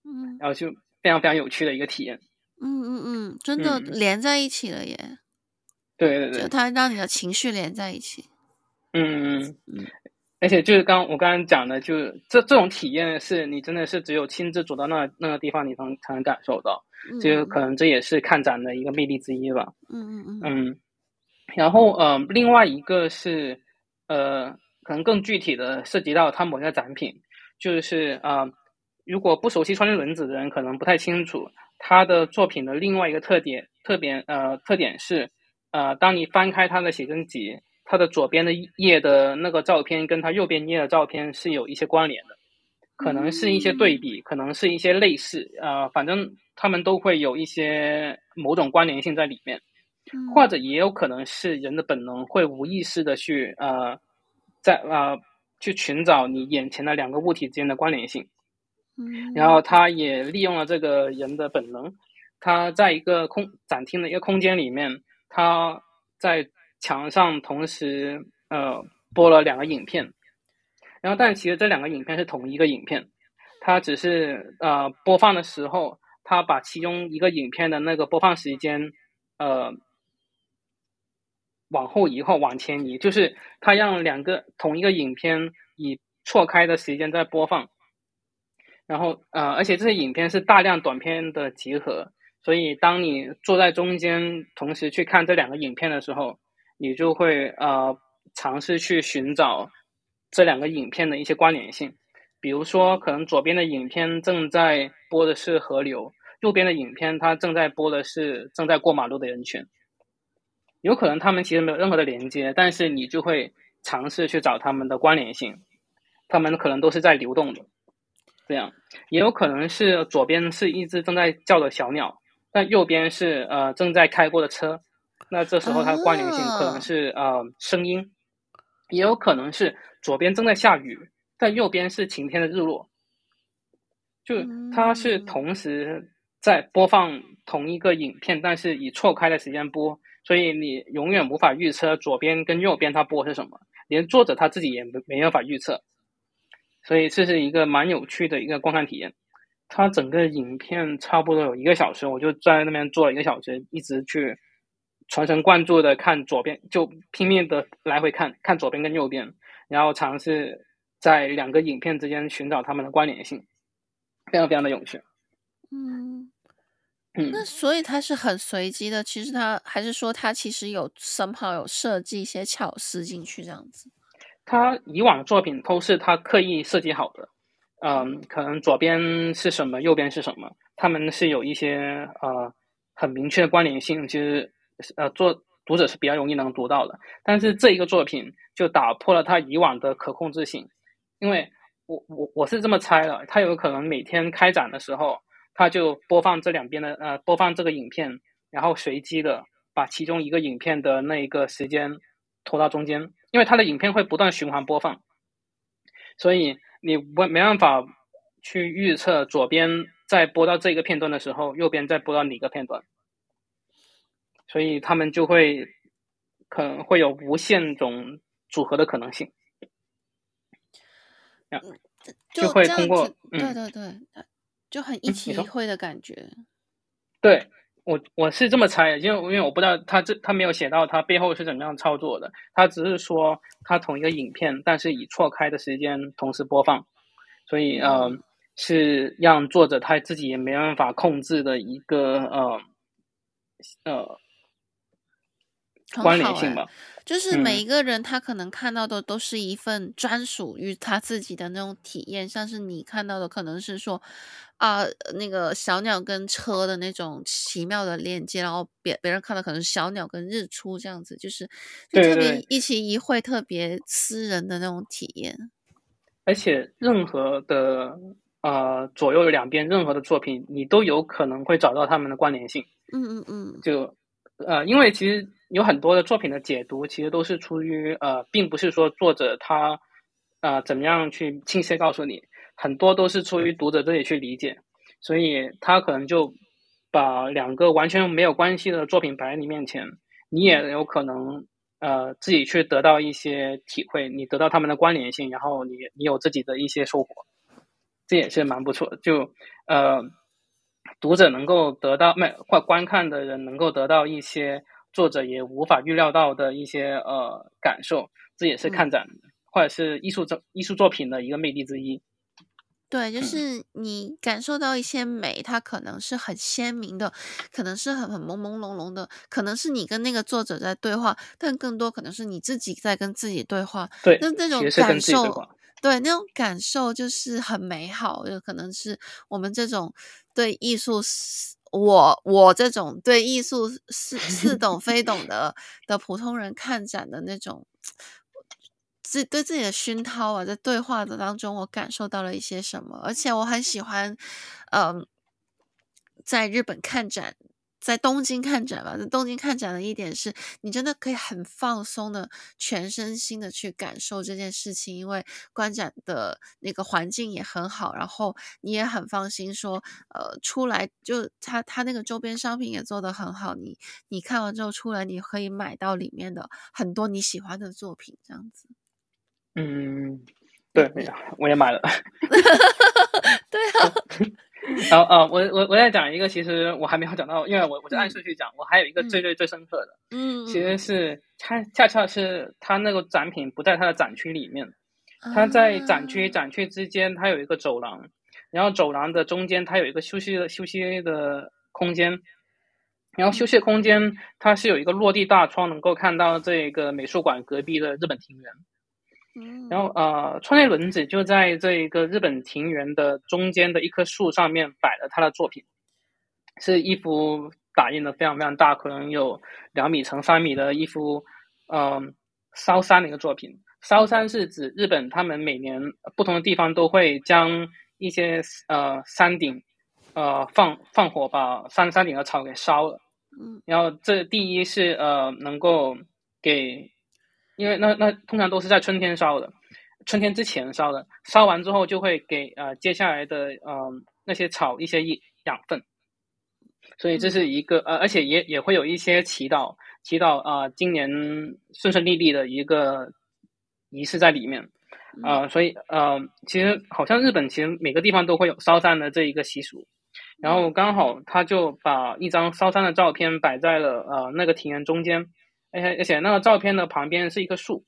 嗯，然后就非常非常有趣的一个体验。嗯嗯嗯，真的连在一起了耶！嗯、对对对，就它让你的情绪连在一起。嗯嗯嗯。而且就是刚我刚刚讲的，就是这这种体验是你真的是只有亲自走到那那个地方，你才能才能感受到。就可能这也是看展的一个魅力之一吧。嗯嗯嗯。嗯，然后呃，另外一个是呃，可能更具体的涉及到它某一个展品，就是呃，如果不熟悉川村伦子的人可能不太清楚，他的作品的另外一个特点特别呃特点是呃，当你翻开他的写真集。它的左边的页的那个照片跟它右边页的照片是有一些关联的，可能是一些对比，可能是一些类似，呃，反正他们都会有一些某种关联性在里面，或者也有可能是人的本能会无意识的去呃，在呃去寻找你眼前的两个物体之间的关联性，然后他也利用了这个人的本能，他在一个空展厅的一个空间里面，他在。墙上同时呃播了两个影片，然后但其实这两个影片是同一个影片，它只是呃播放的时候，它把其中一个影片的那个播放时间呃往后移或往前移，就是它让两个同一个影片以错开的时间在播放，然后呃而且这些影片是大量短片的集合，所以当你坐在中间同时去看这两个影片的时候。你就会呃尝试去寻找这两个影片的一些关联性，比如说可能左边的影片正在播的是河流，右边的影片它正在播的是正在过马路的人群，有可能他们其实没有任何的连接，但是你就会尝试去找他们的关联性，他们可能都是在流动的，这样也有可能是左边是一只正在叫的小鸟，但右边是呃正在开过的车。那这时候它的关联性可能是、oh. 呃声音，也有可能是左边正在下雨，但右边是晴天的日落，就它是同时在播放同一个影片，但是以错开的时间播，所以你永远无法预测左边跟右边它播是什么，连作者他自己也没没办法预测，所以这是一个蛮有趣的一个观看体验。它整个影片差不多有一个小时，我就在那边坐了一个小时，一直去。全神贯注的看左边，就拼命的来回看看左边跟右边，然后尝试在两个影片之间寻找他们的关联性，非常非常的有趣。嗯嗯，那所以它是很随机的，其实它还是说它其实有 somehow 有设计一些巧思进去这样子。他以往的作品都是他刻意设计好的，嗯，可能左边是什么，右边是什么，他们是有一些呃很明确的关联性，其实。呃，做读者是比较容易能读到的，但是这一个作品就打破了他以往的可控制性，因为我我我是这么猜的，他有可能每天开展的时候，他就播放这两边的呃播放这个影片，然后随机的把其中一个影片的那一个时间拖到中间，因为他的影片会不断循环播放，所以你没没办法去预测左边在播到这个片段的时候，右边在播到哪个片段。所以他们就会可能会有无限种组合的可能性，就，就会通过对对对，嗯、就很一起一会的感觉。对我我是这么猜的，因为因为我不知道他这他没有写到他背后是怎么样操作的，他只是说他同一个影片，但是以错开的时间同时播放，所以呃是让作者他自己也没办法控制的一个呃呃。关联性吧，就是每一个人他可能看到的都是一份专属于他自己的那种体验，嗯、像是你看到的可能是说啊、呃、那个小鸟跟车的那种奇妙的链接，然后别别人看到可能是小鸟跟日出这样子，就是特别一期一会特别私人的那种体验。而且任何的呃左右两边任何的作品，你都有可能会找到他们的关联性。嗯嗯嗯，就呃因为其实。有很多的作品的解读，其实都是出于呃，并不是说作者他，呃，怎么样去清晰告诉你，很多都是出于读者自己去理解，所以他可能就把两个完全没有关系的作品摆在你面前，你也有可能呃自己去得到一些体会，你得到他们的关联性，然后你你有自己的一些收获，这也是蛮不错。就呃，读者能够得到，没或观看的人能够得到一些。作者也无法预料到的一些呃感受，这也是看展或者是艺术作艺术作品的一个魅力之一。对，就是你感受到一些美，它可能是很鲜明的，可能是很很朦朦胧胧的，可能是你跟那个作者在对话，但更多可能是你自己在跟自己对话。对，那那种感受，对，那种感受就是很美好，有可能是我们这种对艺术，我我这种对艺术似似懂 [LAUGHS] 非懂的的普通人看展的那种。自对自己的熏陶啊，在对话的当中，我感受到了一些什么，而且我很喜欢，嗯、呃，在日本看展，在东京看展吧。在东京看展的一点是，你真的可以很放松的、全身心的去感受这件事情，因为观展的那个环境也很好，然后你也很放心说，呃，出来就他他那个周边商品也做得很好，你你看完之后出来，你可以买到里面的很多你喜欢的作品，这样子。嗯，对，我也买了。[LAUGHS] 对啊，[LAUGHS] 然后啊，我我我再讲一个，其实我还没有讲到，因为我我就按顺序讲，我还有一个最最最深刻的，嗯，其实是它恰恰是它那个展品不在它的展区里面，它在展区展区之间，它有一个走廊，然后走廊的中间它有一个休息的休息的空间，然后休息空间它是有一个落地大窗，能够看到这个美术馆隔壁的日本庭园。然后呃，川内伦子就在这一个日本庭园的中间的一棵树上面摆了他的作品，是一幅打印的非常非常大，可能有两米乘三米的一幅，嗯，烧山的一个作品。烧山是指日本他们每年不同的地方都会将一些呃山顶，呃放放火把山山顶的草给烧了。嗯，然后这第一是呃能够给。因为那那通常都是在春天烧的，春天之前烧的，烧完之后就会给呃接下来的呃那些草一些养分，所以这是一个呃，而且也也会有一些祈祷，祈祷啊、呃、今年顺顺利利的一个仪式在里面，啊、呃，所以呃其实好像日本其实每个地方都会有烧山的这一个习俗，然后刚好他就把一张烧山的照片摆在了呃那个庭院中间。而且而且那个照片的旁边是一棵树，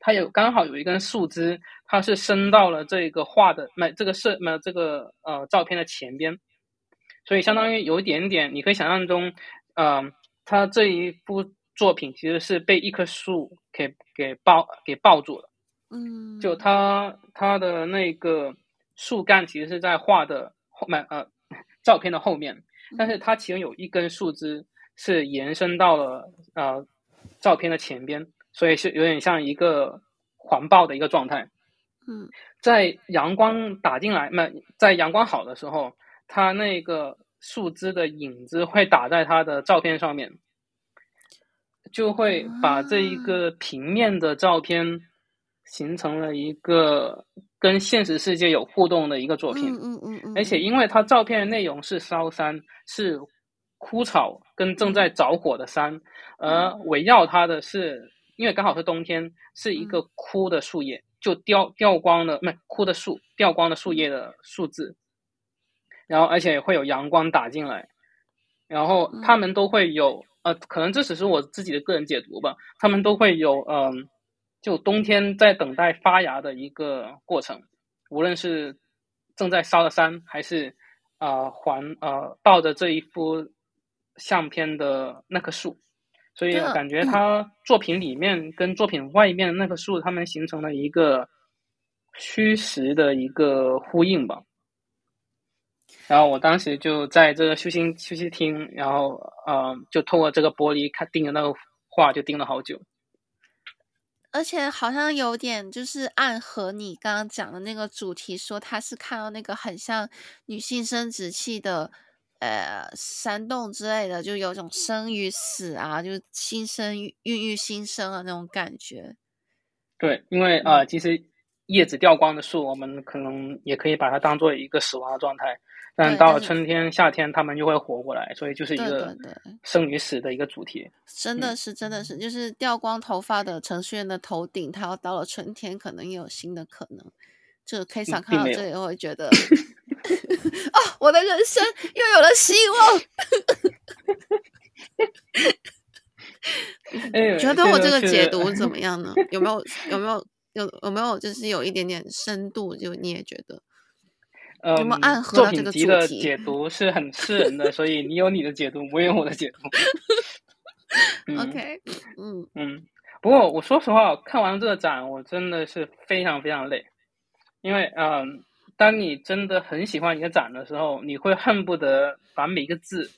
它有刚好有一根树枝，它是伸到了这个画的，没这个是没这个呃照片的前边，所以相当于有一点点，你可以想象中，嗯、呃，它这一幅作品其实是被一棵树给给抱给抱住了，嗯，就它它的那个树干其实是在画的后面呃 [LAUGHS] 照片的后面，但是它其中有一根树枝。是延伸到了呃照片的前边，所以是有点像一个环抱的一个状态。嗯，在阳光打进来，那在阳光好的时候，它那个树枝的影子会打在它的照片上面，就会把这一个平面的照片形成了一个跟现实世界有互动的一个作品。嗯嗯嗯嗯。而且因为它照片的内容是烧山，是。枯草跟正在着火的山，而围绕它的是，因为刚好是冬天，是一个枯的树叶，就掉掉光了，不是枯的树，掉光了树叶的树枝，然后而且会有阳光打进来，然后他们都会有，呃，可能这只是我自己的个人解读吧，他们都会有，嗯、呃，就冬天在等待发芽的一个过程，无论是正在烧的山，还是啊、呃、环呃抱着这一幅。相片的那棵树，所以感觉他作品里面跟作品外面那棵树，他们形成了一个虚实的一个呼应吧。然后我当时就在这个休息休息厅，然后呃，就透过这个玻璃看盯着那个画，就盯了好久。而且好像有点就是暗合你刚刚讲的那个主题，说他是看到那个很像女性生殖器的。呃，山洞之类的，就有种生与死啊，就是新生孕育新生啊那种感觉。对，因为啊、呃，其实叶子掉光的树，我们可能也可以把它当做一个死亡的状态。但到了春天、夏天，它们就会活过来，所以就是一个生与死的一个主题。真的是，真的是，就是掉光头发的程序员的头顶，它到了春天，可能也有新的可能。就可以想看到这里，我会觉得。[LAUGHS] [LAUGHS] 哦，我的人生又有了希望。你觉得我这个解读怎么样呢？有没有有没有有有没有就是有一点点深度？就你也觉得？呃、有没有暗合到这个主题？作品集的解读是很私人的，所以你有你的解读，我有我的解读。[LAUGHS] 嗯、OK，嗯嗯。不过我说实话，看完这个展，我真的是非常非常累，因为嗯、呃，当你真的很喜欢一个展的时候，你会恨不得把每一个字，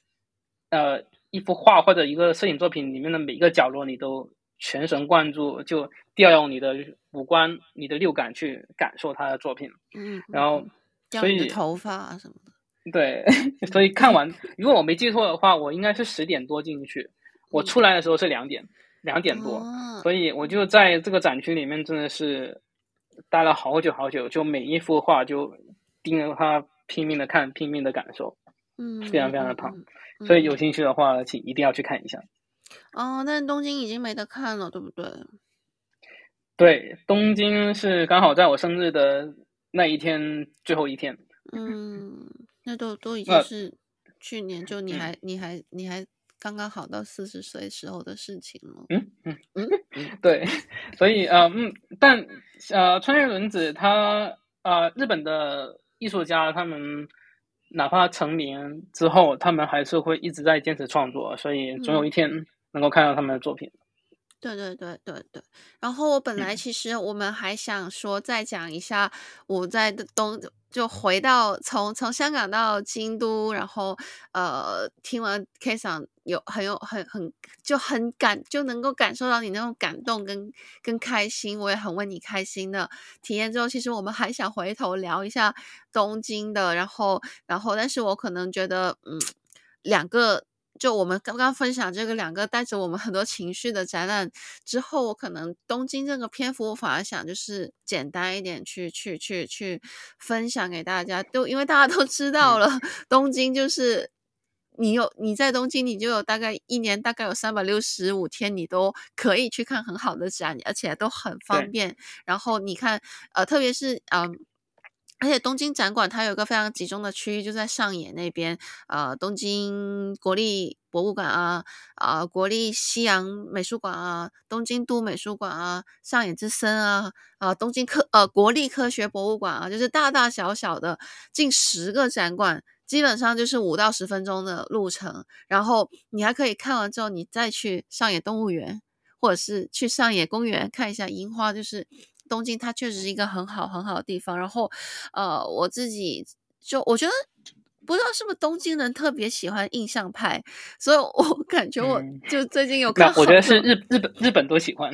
呃，一幅画或者一个摄影作品里面的每一个角落，你都全神贯注，就调用你的五官、你的六感去感受他的作品。嗯，然后。所以头发啊什么的，对，[LAUGHS] 所以看完，如果我没记错的话，我应该是十点多进去，我出来的时候是两点，两点多，所以我就在这个展区里面真的是待了好久好久，就每一幅画就盯着它拼命的看，拼命的感受，嗯，非常非常的棒，所以有兴趣的话，请一定要去看一下。哦，但东京已经没得看了，对不对？对，东京是刚好在我生日的。那一天最后一天，嗯，那都都已 [LAUGHS] 经是去年，就你还、嗯、你还你还刚刚好到四十岁时候的事情了。嗯嗯嗯，[LAUGHS] 对，所以呃嗯，但呃，穿越轮子他呃，日本的艺术家他们哪怕成名之后，他们还是会一直在坚持创作，所以总有一天能够看到他们的作品。嗯对对对对对，然后我本来其实我们还想说再讲一下我在东就回到从从香港到京都，然后呃听完 K 桑有很有很很就很感就能够感受到你那种感动跟跟开心，我也很为你开心的体验之后，其实我们还想回头聊一下东京的，然后然后但是我可能觉得嗯两个。就我们刚刚分享这个两个带着我们很多情绪的展览之后，我可能东京这个篇幅，我反而想就是简单一点去去去去分享给大家。都因为大家都知道了，东京就是你有你在东京，你就有大概一年大概有三百六十五天，你都可以去看很好的展，而且都很方便。然后你看，呃，特别是嗯。呃而且东京展馆它有一个非常集中的区域，就在上野那边，呃，东京国立博物馆啊，啊、呃，国立西洋美术馆啊，东京都美术馆啊，上野之森啊，啊、呃，东京科呃国立科学博物馆啊，就是大大小小的近十个展馆，基本上就是五到十分钟的路程，然后你还可以看完之后，你再去上野动物园，或者是去上野公园看一下樱花，就是。东京它确实是一个很好很好的地方，然后，呃，我自己就我觉得不知道是不是东京人特别喜欢印象派，所以我感觉我就最近有看、嗯，我觉得是日日本日本都喜欢。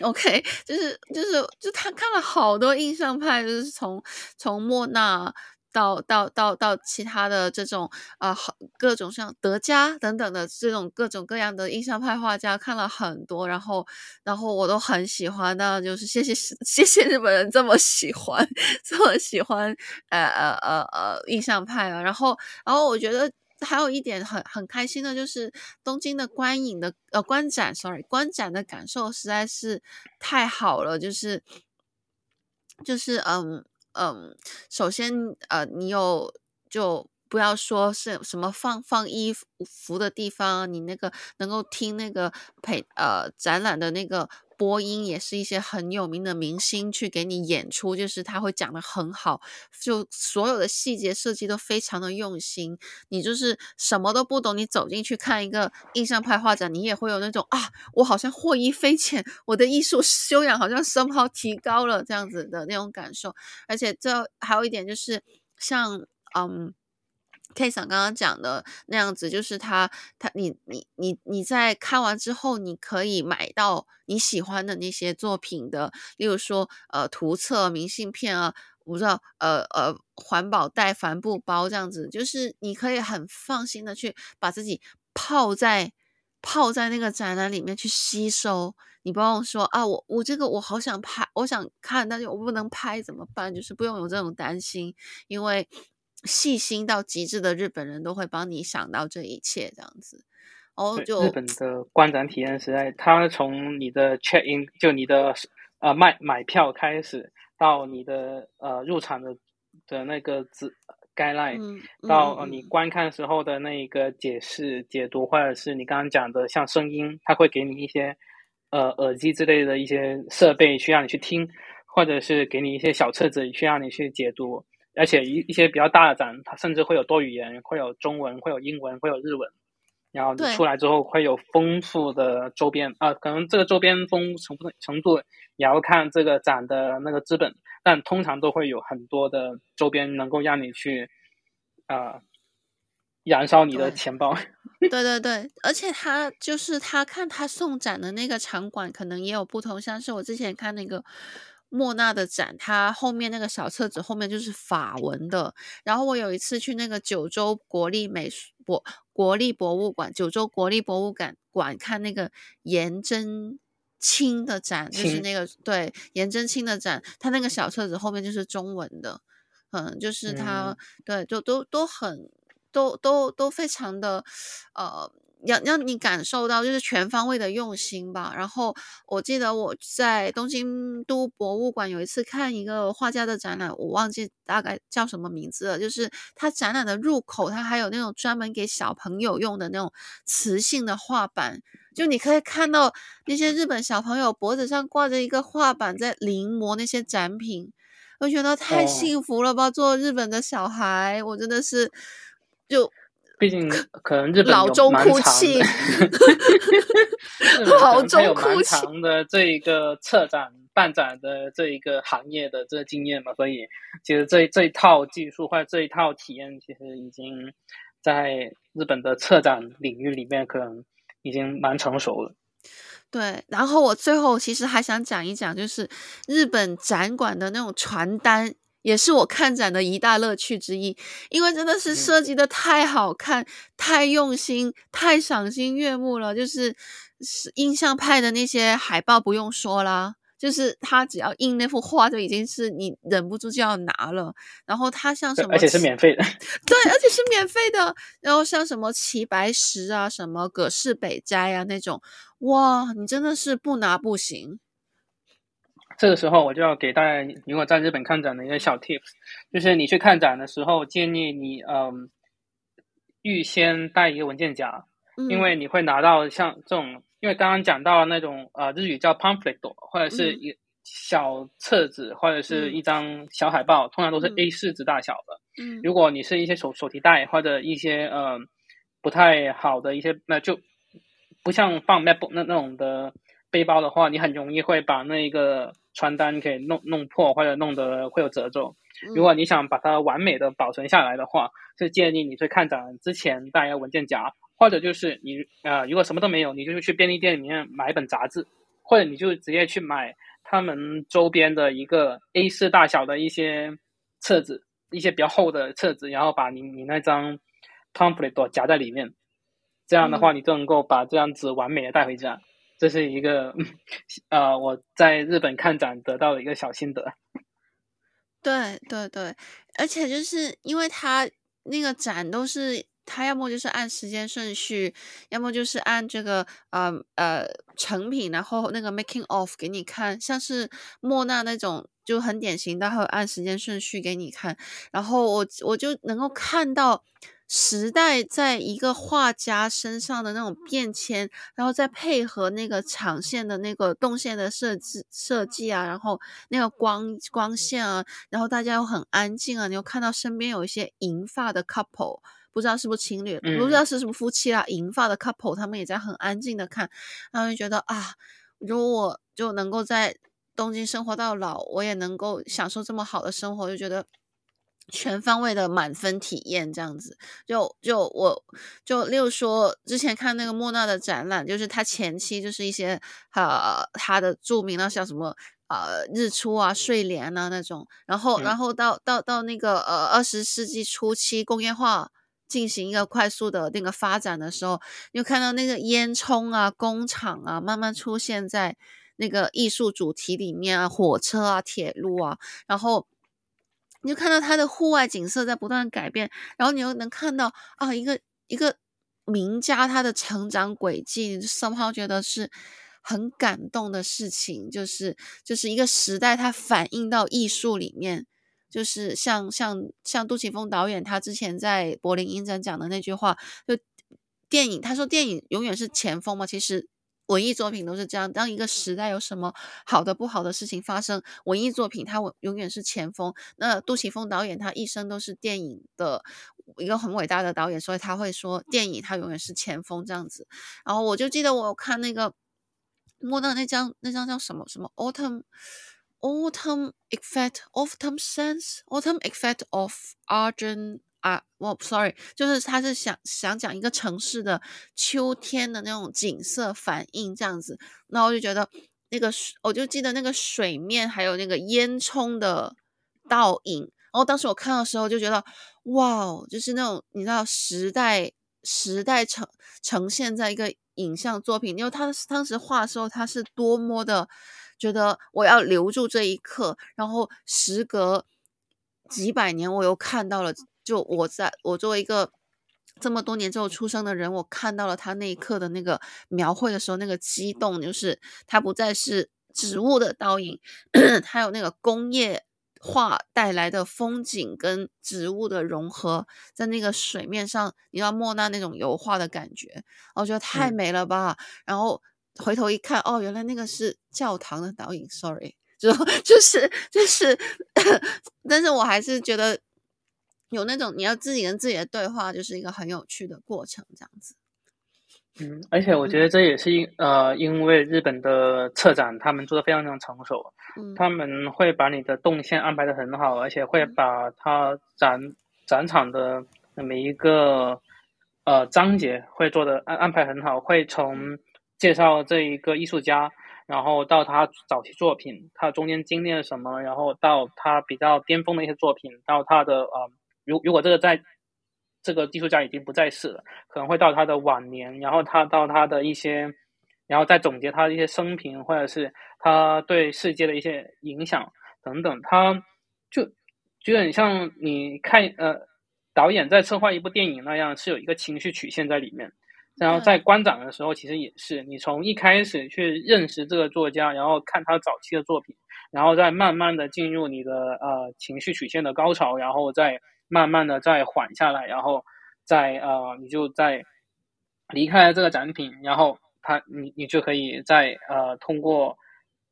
OK，就是就是就他看了好多印象派，就是从从莫纳。到到到到其他的这种啊，各种像德加等等的这种各种各样的印象派画家看了很多，然后然后我都很喜欢的，就是谢谢 [LAUGHS] 谢谢日本人这么喜欢 [LAUGHS] 这么喜欢呃呃呃呃印象派啊，然后然后我觉得还有一点很很开心的就是东京的观影的呃观展，sorry 观展的感受实在是太好了，就是就是嗯。嗯，首先，呃，你有就不要说是什么放放衣服的地方，你那个能够听那个陪呃展览的那个播音，也是一些很有名的明星去给你演出，就是他会讲得很好，就所有的细节设计都非常的用心。你就是什么都不懂，你走进去看一个印象派画展，你也会有那种啊，我好像获益匪浅，我的艺术修养好像 somehow 提高了这样子的那种感受。而且这还有一点就是像嗯。K 桑刚刚讲的那样子，就是他他你你你你在看完之后，你可以买到你喜欢的那些作品的，例如说呃图册、明信片啊，我不知道呃呃环保袋、帆布包这样子，就是你可以很放心的去把自己泡在泡在那个展览里面去吸收。你不用说啊，我我这个我好想拍，我想看，但是我不能拍怎么办？就是不用有这种担心，因为。细心到极致的日本人都会帮你想到这一切，这样子。哦，就日本的观展体验实在，他从你的 check in 就你的呃卖买票开始，到你的呃入场的的那个字 guideline，嗯嗯、到你观看时候的那个解释解读，或者是你刚刚讲的像声音，他会给你一些呃耳机之类的一些设备去让你去听，或者是给你一些小册子去让你去解读。而且一一些比较大的展，它甚至会有多语言，会有中文，会有英文，会有日文。然后你出来之后会有丰富的周边啊，可能这个周边丰富程度程度也要看这个展的那个资本，但通常都会有很多的周边能够让你去啊、呃、燃烧你的钱包。[LAUGHS] 对对对，而且他就是他看他送展的那个场馆可能也有不同，像是我之前看那个。莫纳的展，它后面那个小册子后面就是法文的。然后我有一次去那个九州国立美术博国立博物馆，九州国立博物馆馆看那个颜真卿的展，就是那个对颜真卿的展，他那个小册子后面就是中文的，嗯，就是他、嗯、对，就都都很都都都非常的呃。要让你感受到就是全方位的用心吧。然后我记得我在东京都博物馆有一次看一个画家的展览，我忘记大概叫什么名字了。就是他展览的入口，他还有那种专门给小朋友用的那种磁性的画板，就你可以看到那些日本小朋友脖子上挂着一个画板在临摹那些展品，我觉得太幸福了吧！做日本的小孩，我真的是就。毕竟可能日本老中哭泣，[LAUGHS] 老中哭泣。长的这一个策展办展的这一个行业的这个经验嘛，所以其实这这一套技术或者这一套体验，其实已经在日本的策展领域里面可能已经蛮成熟了。对，然后我最后其实还想讲一讲，就是日本展馆的那种传单。也是我看展的一大乐趣之一，因为真的是设计的太好看、嗯、太用心、太赏心悦目了。就是是印象派的那些海报不用说啦，就是他只要印那幅画就已经是你忍不住就要拿了。然后他像什么，而且是免费的，[LAUGHS] 对，而且是免费的。然后像什么齐白石啊、什么葛饰北斋啊那种，哇，你真的是不拿不行。这个时候我就要给大家，如果在日本看展的一个小 tips，就是你去看展的时候，建议你嗯预先带一个文件夹，因为你会拿到像这种，因为刚刚讲到那种呃日语叫 pamphlet 或者是一小册子或者是一张小海报，通常都是 A 四纸大小的。嗯，如果你是一些手手提袋或者一些呃不太好的一些，那就不像放 MacBook 那那种的背包的话，你很容易会把那个。传单给弄弄破或者弄得会有褶皱。如果你想把它完美的保存下来的话，是建议你去看展之前带一个文件夹，或者就是你啊、呃，如果什么都没有，你就去便利店里面买一本杂志，或者你就直接去买他们周边的一个 A 四大小的一些册子，一些比较厚的册子，然后把你你那张 pamphlet 夹在里面，这样的话你就能够把这张纸完美的带回家。这是一个，呃，我在日本看展得到的一个小心得。对对对，而且就是因为他那个展都是他要么就是按时间顺序，要么就是按这个呃呃成品，然后那个 making of 给你看，像是莫纳那种就很典型的，会按时间顺序给你看，然后我我就能够看到。时代在一个画家身上的那种变迁，然后再配合那个场线的那个动线的设置设计啊，然后那个光光线啊，然后大家又很安静啊，你又看到身边有一些银发的 couple，不知道是不是情侣，嗯、不知道是什么夫妻啦，银发的 couple，他们也在很安静的看，然后就觉得啊，如果我就能够在东京生活到老，我也能够享受这么好的生活，就觉得。全方位的满分体验，这样子，就就我就例如说，之前看那个莫纳的展览，就是他前期就是一些呃他的著名的像什么呃日出啊、睡莲啊那种，然后然后到到到那个呃二十世纪初期工业化进行一个快速的那个发展的时候，你就看到那个烟囱啊、工厂啊慢慢出现在那个艺术主题里面啊，火车啊、铁路啊，然后。你就看到他的户外景色在不断改变，然后你又能看到啊，一个一个名家他的成长轨迹，somehow 觉得是很感动的事情，就是就是一个时代，它反映到艺术里面，就是像像像杜琪峰导演他之前在柏林影展讲的那句话，就电影他说电影永远是前锋嘛，其实文艺作品都是这样，当一个时代有什么好的、不好的事情发生，文艺作品它永远是前锋。那杜琪峰导演他一生都是电影的一个很伟大的导演，所以他会说电影他永远是前锋这样子。然后我就记得我看那个摸到那张那张叫什么什么 Autumn Autumn Effect Autumn Sense Autumn Effect of Argent。啊，我 sorry，就是他是想想讲一个城市的秋天的那种景色反应这样子，那我就觉得那个，我就记得那个水面还有那个烟囱的倒影，然后当时我看到的时候就觉得哇，就是那种你知道时代时代呈呈现在一个影像作品，因为他当时画的时候他是多么的觉得我要留住这一刻，然后时隔几百年我又看到了。就我在我作为一个这么多年之后出生的人，我看到了他那一刻的那个描绘的时候，那个激动，就是他不再是植物的倒影，[CLEARS THROAT] 还有那个工业化带来的风景跟植物的融合，在那个水面上，你要莫奈那种油画的感觉，我觉得太美了吧。嗯、然后回头一看，哦，原来那个是教堂的倒影，sorry，就 [LAUGHS] 就是就是，[LAUGHS] 但是我还是觉得。有那种你要自己跟自己的对话，就是一个很有趣的过程，这样子。嗯，而且我觉得这也是因呃，因为日本的策展他们做的非常非常成熟，嗯，他们会把你的动线安排的很好，而且会把它展展场的每一个呃章节会做的安安排很好，会从介绍这一个艺术家，然后到他早期作品，他中间经历了什么，然后到他比较巅峰的一些作品，到他的呃。如如果这个在，这个艺术家已经不在世了，可能会到他的晚年，然后他到他的一些，然后再总结他的一些生平，或者是他对世界的一些影响等等，他就就很像你看呃导演在策划一部电影那样，是有一个情绪曲线在里面。然后在观展的时候，其实也是你从一开始去认识这个作家，然后看他早期的作品，然后再慢慢的进入你的呃情绪曲线的高潮，然后再。慢慢的再缓下来，然后再呃，你就再离开了这个展品，然后他你你就可以再呃通过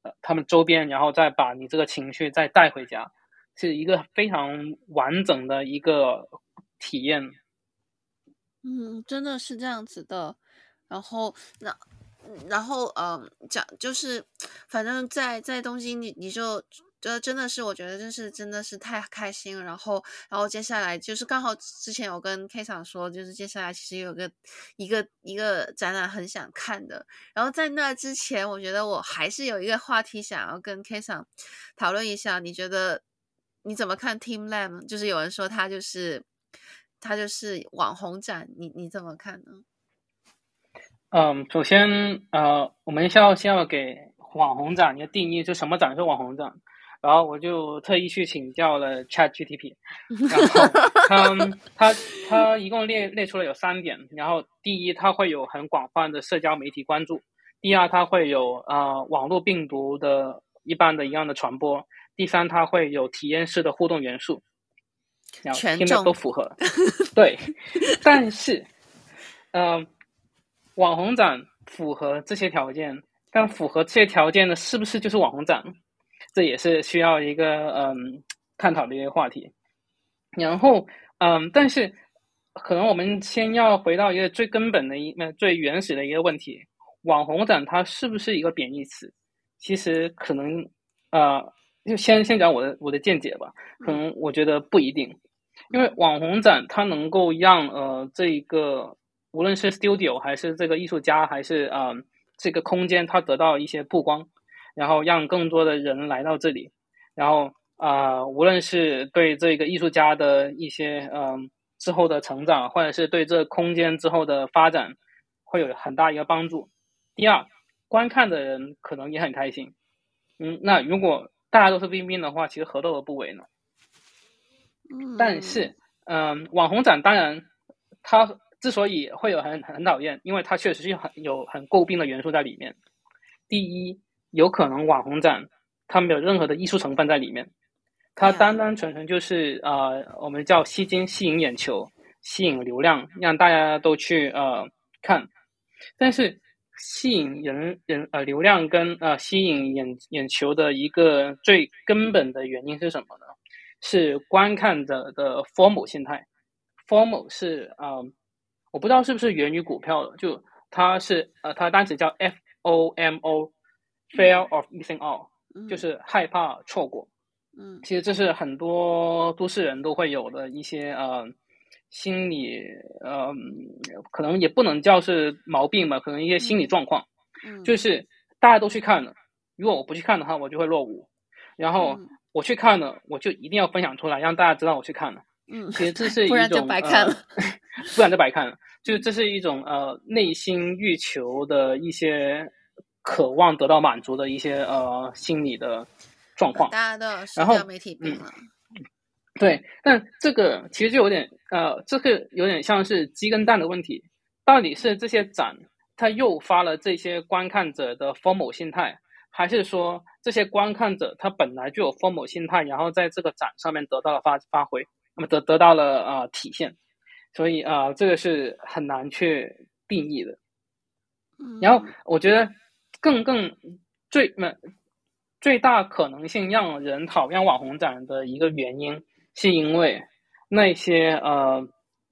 呃他们周边，然后再把你这个情绪再带回家，是一个非常完整的一个体验。嗯，真的是这样子的。然后那然后呃讲就是，反正在在东京你你就。就真的是，我觉得真是真的是太开心了。然后，然后接下来就是刚好之前有跟 K 桑说，就是接下来其实有个一个一个展览很想看的。然后在那之前，我觉得我还是有一个话题想要跟 K 桑讨论一下。你觉得你怎么看 Team Lam？就是有人说他就是他就是网红展，你你怎么看呢？嗯，首先呃，我们先要先要给网红展一个定义，就什么展是网红展？然后我就特意去请教了 ChatGPT，[LAUGHS] 然后他他他一共列列出了有三点，然后第一，它会有很广泛的社交媒体关注；第二，它会有呃网络病毒的一般的一样的传播；第三，它会有体验式的互动元素。然后听着都符合，对，[LAUGHS] 但是，嗯、呃，网红展符合这些条件，但符合这些条件的是不是就是网红展？这也是需要一个嗯探讨的一个话题，然后嗯，但是可能我们先要回到一个最根本的一那最原始的一个问题：网红展它是不是一个贬义词？其实可能呃，就先先讲我的我的见解吧。可能我觉得不一定，因为网红展它能够让呃这一个无论是 studio 还是这个艺术家还是嗯、这个空间，它得到一些曝光。然后让更多的人来到这里，然后啊、呃，无论是对这个艺术家的一些嗯、呃、之后的成长，或者是对这个空间之后的发展，会有很大一个帮助。第二，观看的人可能也很开心。嗯，那如果大家都是冰冰的话，其实何乐而不为呢？嗯。但是，嗯、呃，网红展当然，它之所以会有很很讨厌，因为它确实是很有很诟病的元素在里面。第一。有可能网红展，它没有任何的艺术成分在里面，它单单纯纯就是呃，我们叫吸睛、吸引眼球、吸引流量，让大家都去呃看。但是吸引人人呃流量跟呃吸引眼眼球的一个最根本的原因是什么呢？是观看者的 formal 心态。，formal 是啊、呃，我不知道是不是源于股票的，就它是呃，它的单词叫 FOMO，Fear of Missing Out，就是害怕错过。嗯，其实这是很多都市人都会有的一些呃心理呃，可能也不能叫是毛病吧，可能一些心理状况。嗯，就是大家都去看了，如果我不去看的话，我就会落伍。然后我去看了，我就一定要分享出来，让大家知道我去看了。嗯，其实这是一种不然就白看了，呃、[LAUGHS] 不然就白看了。就这是一种呃内心欲求的一些渴望得到满足的一些呃心理的。状况，大家都社交媒体病了。嗯，对，但这个其实就有点呃，这个有点像是鸡跟蛋的问题。到底是这些展它诱发了这些观看者的 FOMO 心态，还是说这些观看者他本来就有 FOMO 心态，然后在这个展上面得到了发发挥，那么得得到了呃体现？所以啊，呃，这个是很难去定义的。然后我觉得更更最那。最大可能性让人讨厌网红展的一个原因，是因为那些呃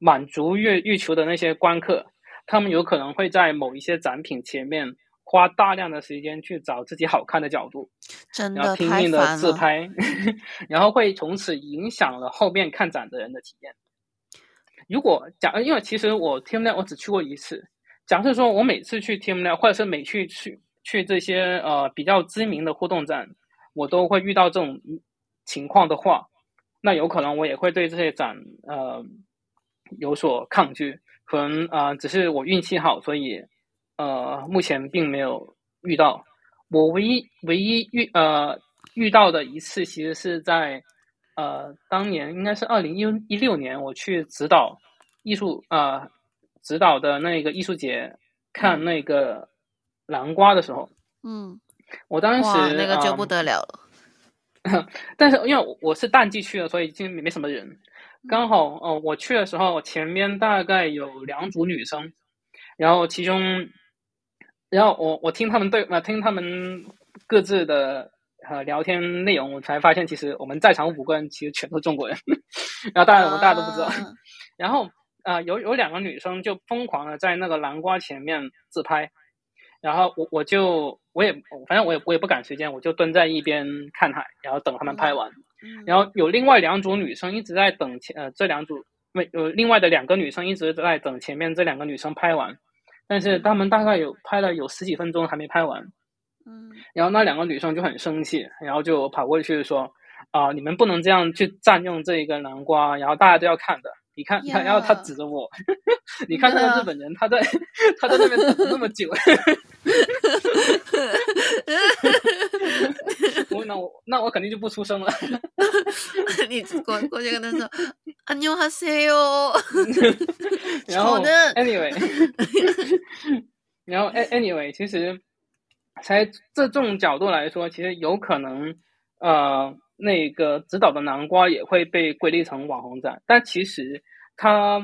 满足欲欲求的那些观客，他们有可能会在某一些展品前面花大量的时间去找自己好看的角度，真的然后拼命的自拍，[LAUGHS] 然后会从此影响了后面看展的人的体验。如果假，因为其实我 TeamLab 我只去过一次，假设说我每次去 TeamLab 或者是每去去。去这些呃比较知名的互动展，我都会遇到这种情况的话，那有可能我也会对这些展呃有所抗拒。可能啊、呃，只是我运气好，所以呃目前并没有遇到。我唯一唯一遇呃遇到的一次，其实是在呃当年应该是二零一一六年，我去指导艺术呃指导的那个艺术节看那个。南瓜的时候，嗯，我当时那个就不得了了。嗯、[LAUGHS] 但是因为我是淡季去的，所以已经没什么人。刚好哦、呃，我去的时候前面大概有两组女生，然后其中，然后我我听他们对呃，听他们各自的呃聊天内容，我才发现其实我们在场五个人其实全都是中国人。[LAUGHS] 然后当然我们大家都不知道。啊、[LAUGHS] 然后啊、呃，有有两个女生就疯狂的在那个南瓜前面自拍。然后我我就我也反正我也我也不赶时间，我就蹲在一边看海，然后等他们拍完。嗯、然后有另外两组女生一直在等前呃这两组没有另外的两个女生一直在等前面这两个女生拍完，但是他们大概有拍了有十几分钟还没拍完。嗯。然后那两个女生就很生气，然后就跑过去说啊、呃、你们不能这样去占用这一个南瓜，然后大家都要看的。你看，yeah. 然后他指着我，[LAUGHS] 你看那个日本人，他在[LAUGHS] 他在那边等那么久，[LAUGHS] 我那我那我肯定就不出声了。你过过去跟他说，안녕하세요。然后，anyway，然后，anyway，其实，在这种角度来说，其实有可能，呃。 那个指导的南瓜也会被归类成网红展，但其实它，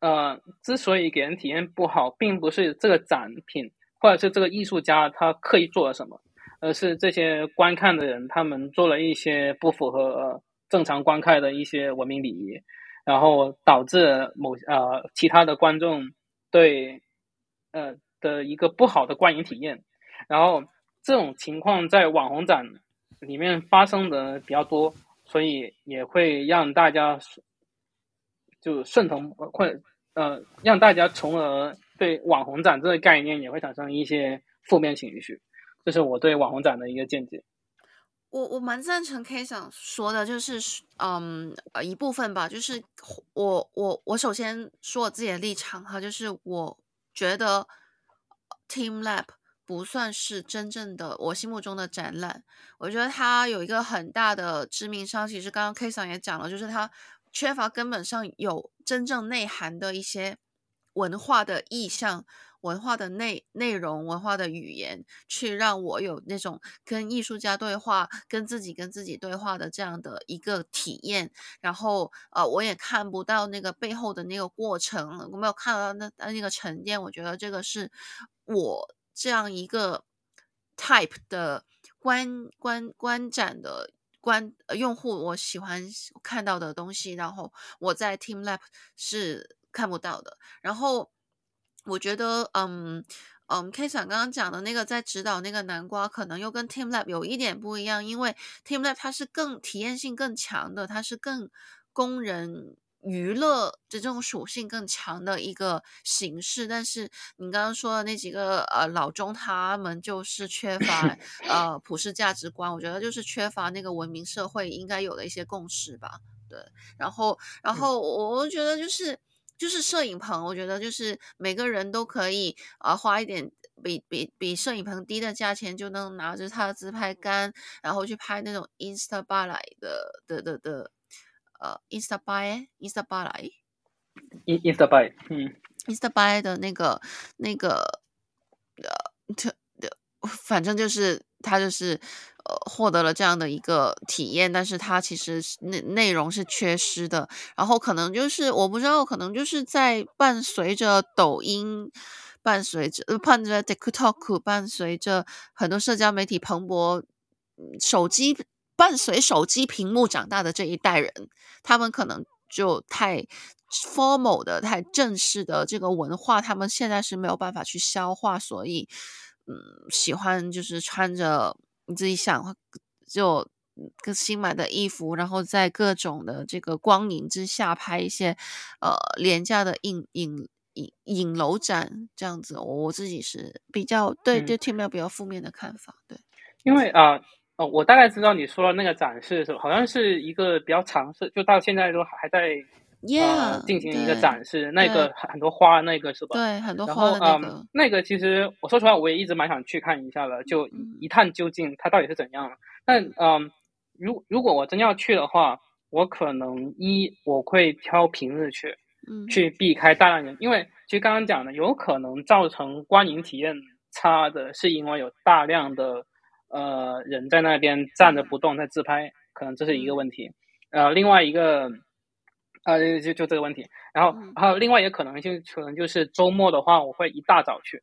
呃，之所以给人体验不好，并不是这个展品或者是这个艺术家他刻意做了什么，而是这些观看的人他们做了一些不符合正常观看的一些文明礼仪，然后导致某呃其他的观众对呃的一个不好的观影体验，然后这种情况在网红展。里面发生的比较多，所以也会让大家就顺藤会呃让大家从而对网红展这个概念也会产生一些负面情绪，这是我对网红展的一个见解。我我蛮赞成 K 想说的，就是嗯呃一部分吧，就是我我我首先说我自己的立场哈，就是我觉得 TeamLab。不算是真正的我心目中的展览，我觉得它有一个很大的致命伤。其实刚刚 K 桑也讲了，就是它缺乏根本上有真正内涵的一些文化的意象、文化的内内容、文化的语言，去让我有那种跟艺术家对话、跟自己跟自己对话的这样的一个体验。然后呃，我也看不到那个背后的那个过程，我没有看到那那个沉淀。我觉得这个是我。这样一个 type 的观观观展的观呃用户，我喜欢看到的东西，然后我在 teamLab 是看不到的。然后我觉得，嗯。嗯，K 嫂刚刚讲的那个在指导那个南瓜，可能又跟 TeamLab 有一点不一样，因为 TeamLab 它是更体验性更强的，它是更供人娱乐的这种属性更强的一个形式。但是你刚刚说的那几个呃老中，他们就是缺乏 [LAUGHS] 呃普世价值观，我觉得就是缺乏那个文明社会应该有的一些共识吧。对，然后然后我觉得就是。就是摄影棚，我觉得就是每个人都可以啊，花一点比比比摄影棚低的价钱，就能拿着他的自拍杆，然后去拍那种 Insta 巴来的的的的呃，InstaBuy，InstaBuy 来，InstaBuy，嗯，Instabuy 的那个那个呃特的，反正就是他就是。呃，获得了这样的一个体验，但是它其实内内容是缺失的。然后可能就是我不知道，可能就是在伴随着抖音，伴随着伴随着 TikTok，伴随着很多社交媒体蓬勃，手机伴随手机屏幕长大的这一代人，他们可能就太 formal 的、太正式的这个文化，他们现在是没有办法去消化，所以嗯，喜欢就是穿着。你自己想，就跟新买的衣服，然后在各种的这个光影之下拍一些呃廉价的影影影影楼展，这样子，我自己是比较对对 TeamLab 比较负面的看法。对，因为啊呃，呃，我大概知道你说的那个展示是好像是一个比较尝试，就到现在都还在。Yeah，进行一个展示，那个很多花，那个是吧？对，很多花的那个。嗯，那个其实我说实话，我也一直蛮想去看一下的，就一探究竟它到底是怎样。但嗯，如如果我真要去的话，我可能一我会挑平日去，嗯，去避开大量人，因为其实刚刚讲的，有可能造成观影体验差的，是因为有大量的呃人在那边站着不动在自拍，可能这是一个问题。呃，另外一个。呃，就就这个问题，然后还有另外一个可能性，可能就是周末的话，我会一大早去，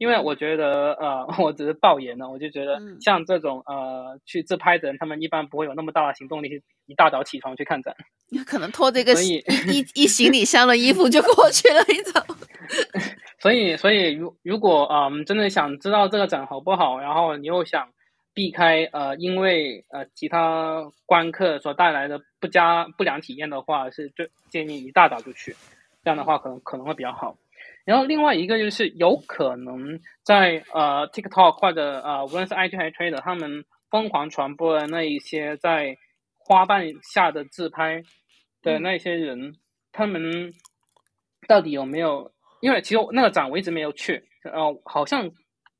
因为我觉得，呃，[LAUGHS] 我只是抱怨呢，我就觉得像这种呃去自拍的人，他们一般不会有那么大的行动力，一大早起床去看展，你可能拖这个一一一行李箱的衣服就过去了一早。[LAUGHS] 所以，所以如如果嗯真的想知道这个展好不好，然后你又想。避开呃，因为呃其他观客所带来的不佳不良体验的话，是就建议一大早就去，这样的话可能可能会比较好。然后另外一个就是有可能在呃 TikTok 或者呃无论是 IG 还是 Twitter，他们疯狂传播的那一些在花瓣下的自拍的那些人，嗯、他们到底有没有？因为其实那个展我一直没有去，呃，好像。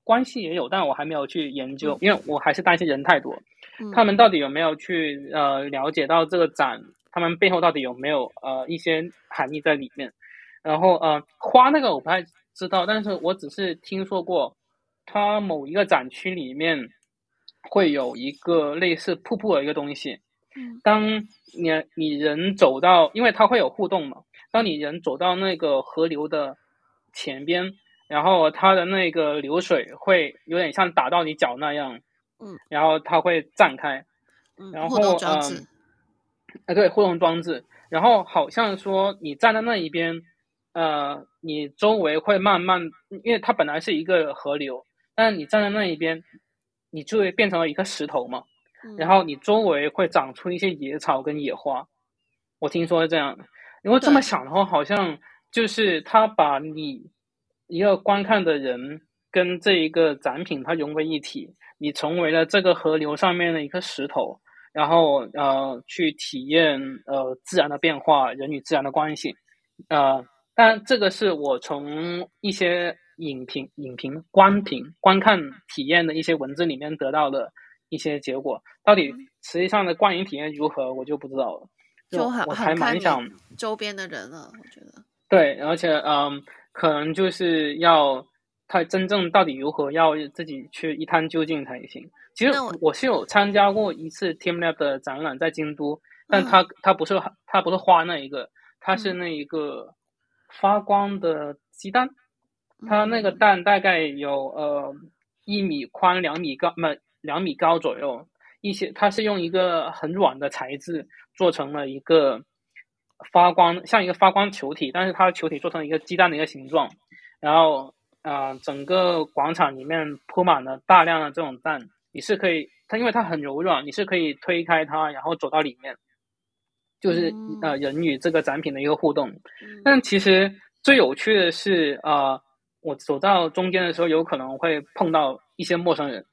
关系也有，但我还没有去研究，因为我还是担心人太多。嗯、他们到底有没有去呃了解到这个展，他们背后到底有没有呃一些含义在里面？然后呃花那个我不太知道，但是我只是听说过，它某一个展区里面会有一个类似瀑布的一个东西。嗯，当你你人走到，因为它会有互动嘛，当你人走到那个河流的前边。然后它的那个流水会有点像打到你脚那样，嗯，然后它会绽开，嗯，然后嗯，哎对，互动装置，然后好像说你站在那一边，呃，你周围会慢慢，因为它本来是一个河流，但是你站在那一边，你就会变成了一个石头嘛，然后你周围会长出一些野草跟野花，我听说是这样的。如果这么想的话，好像就是他把你。一个观看的人跟这一个展品，它融为一体，你成为了这个河流上面的一颗石头，然后呃去体验呃自然的变化，人与自然的关系，呃，但这个是我从一些影评、影评、观评、观看体验的一些文字里面得到的一些结果，到底实际上的观影体验如何，我就不知道了。就我还蛮想周边的人了，我觉得对，而且嗯。可能就是要他真正到底如何，要自己去一探究竟才行。其实我是有参加过一次 TeamLab 的展览，在京都，但他他不是他不是花那一个，他是那一个发光的鸡蛋，它那个蛋大概有呃一米宽、两米高，不两米高左右。一些它是用一个很软的材质做成了一个发光，像一个发光球体，但是它的球体做成一个鸡蛋的一个形状。然后啊、呃，整个广场里面铺满了大量的这种蛋，你是可以，它因为它很柔软，你是可以推开它，然后走到里面，就是呃人与这个展品的一个互动。但其实最有趣的是啊。呃我走到中间的时候，有可能会碰到一些陌生人，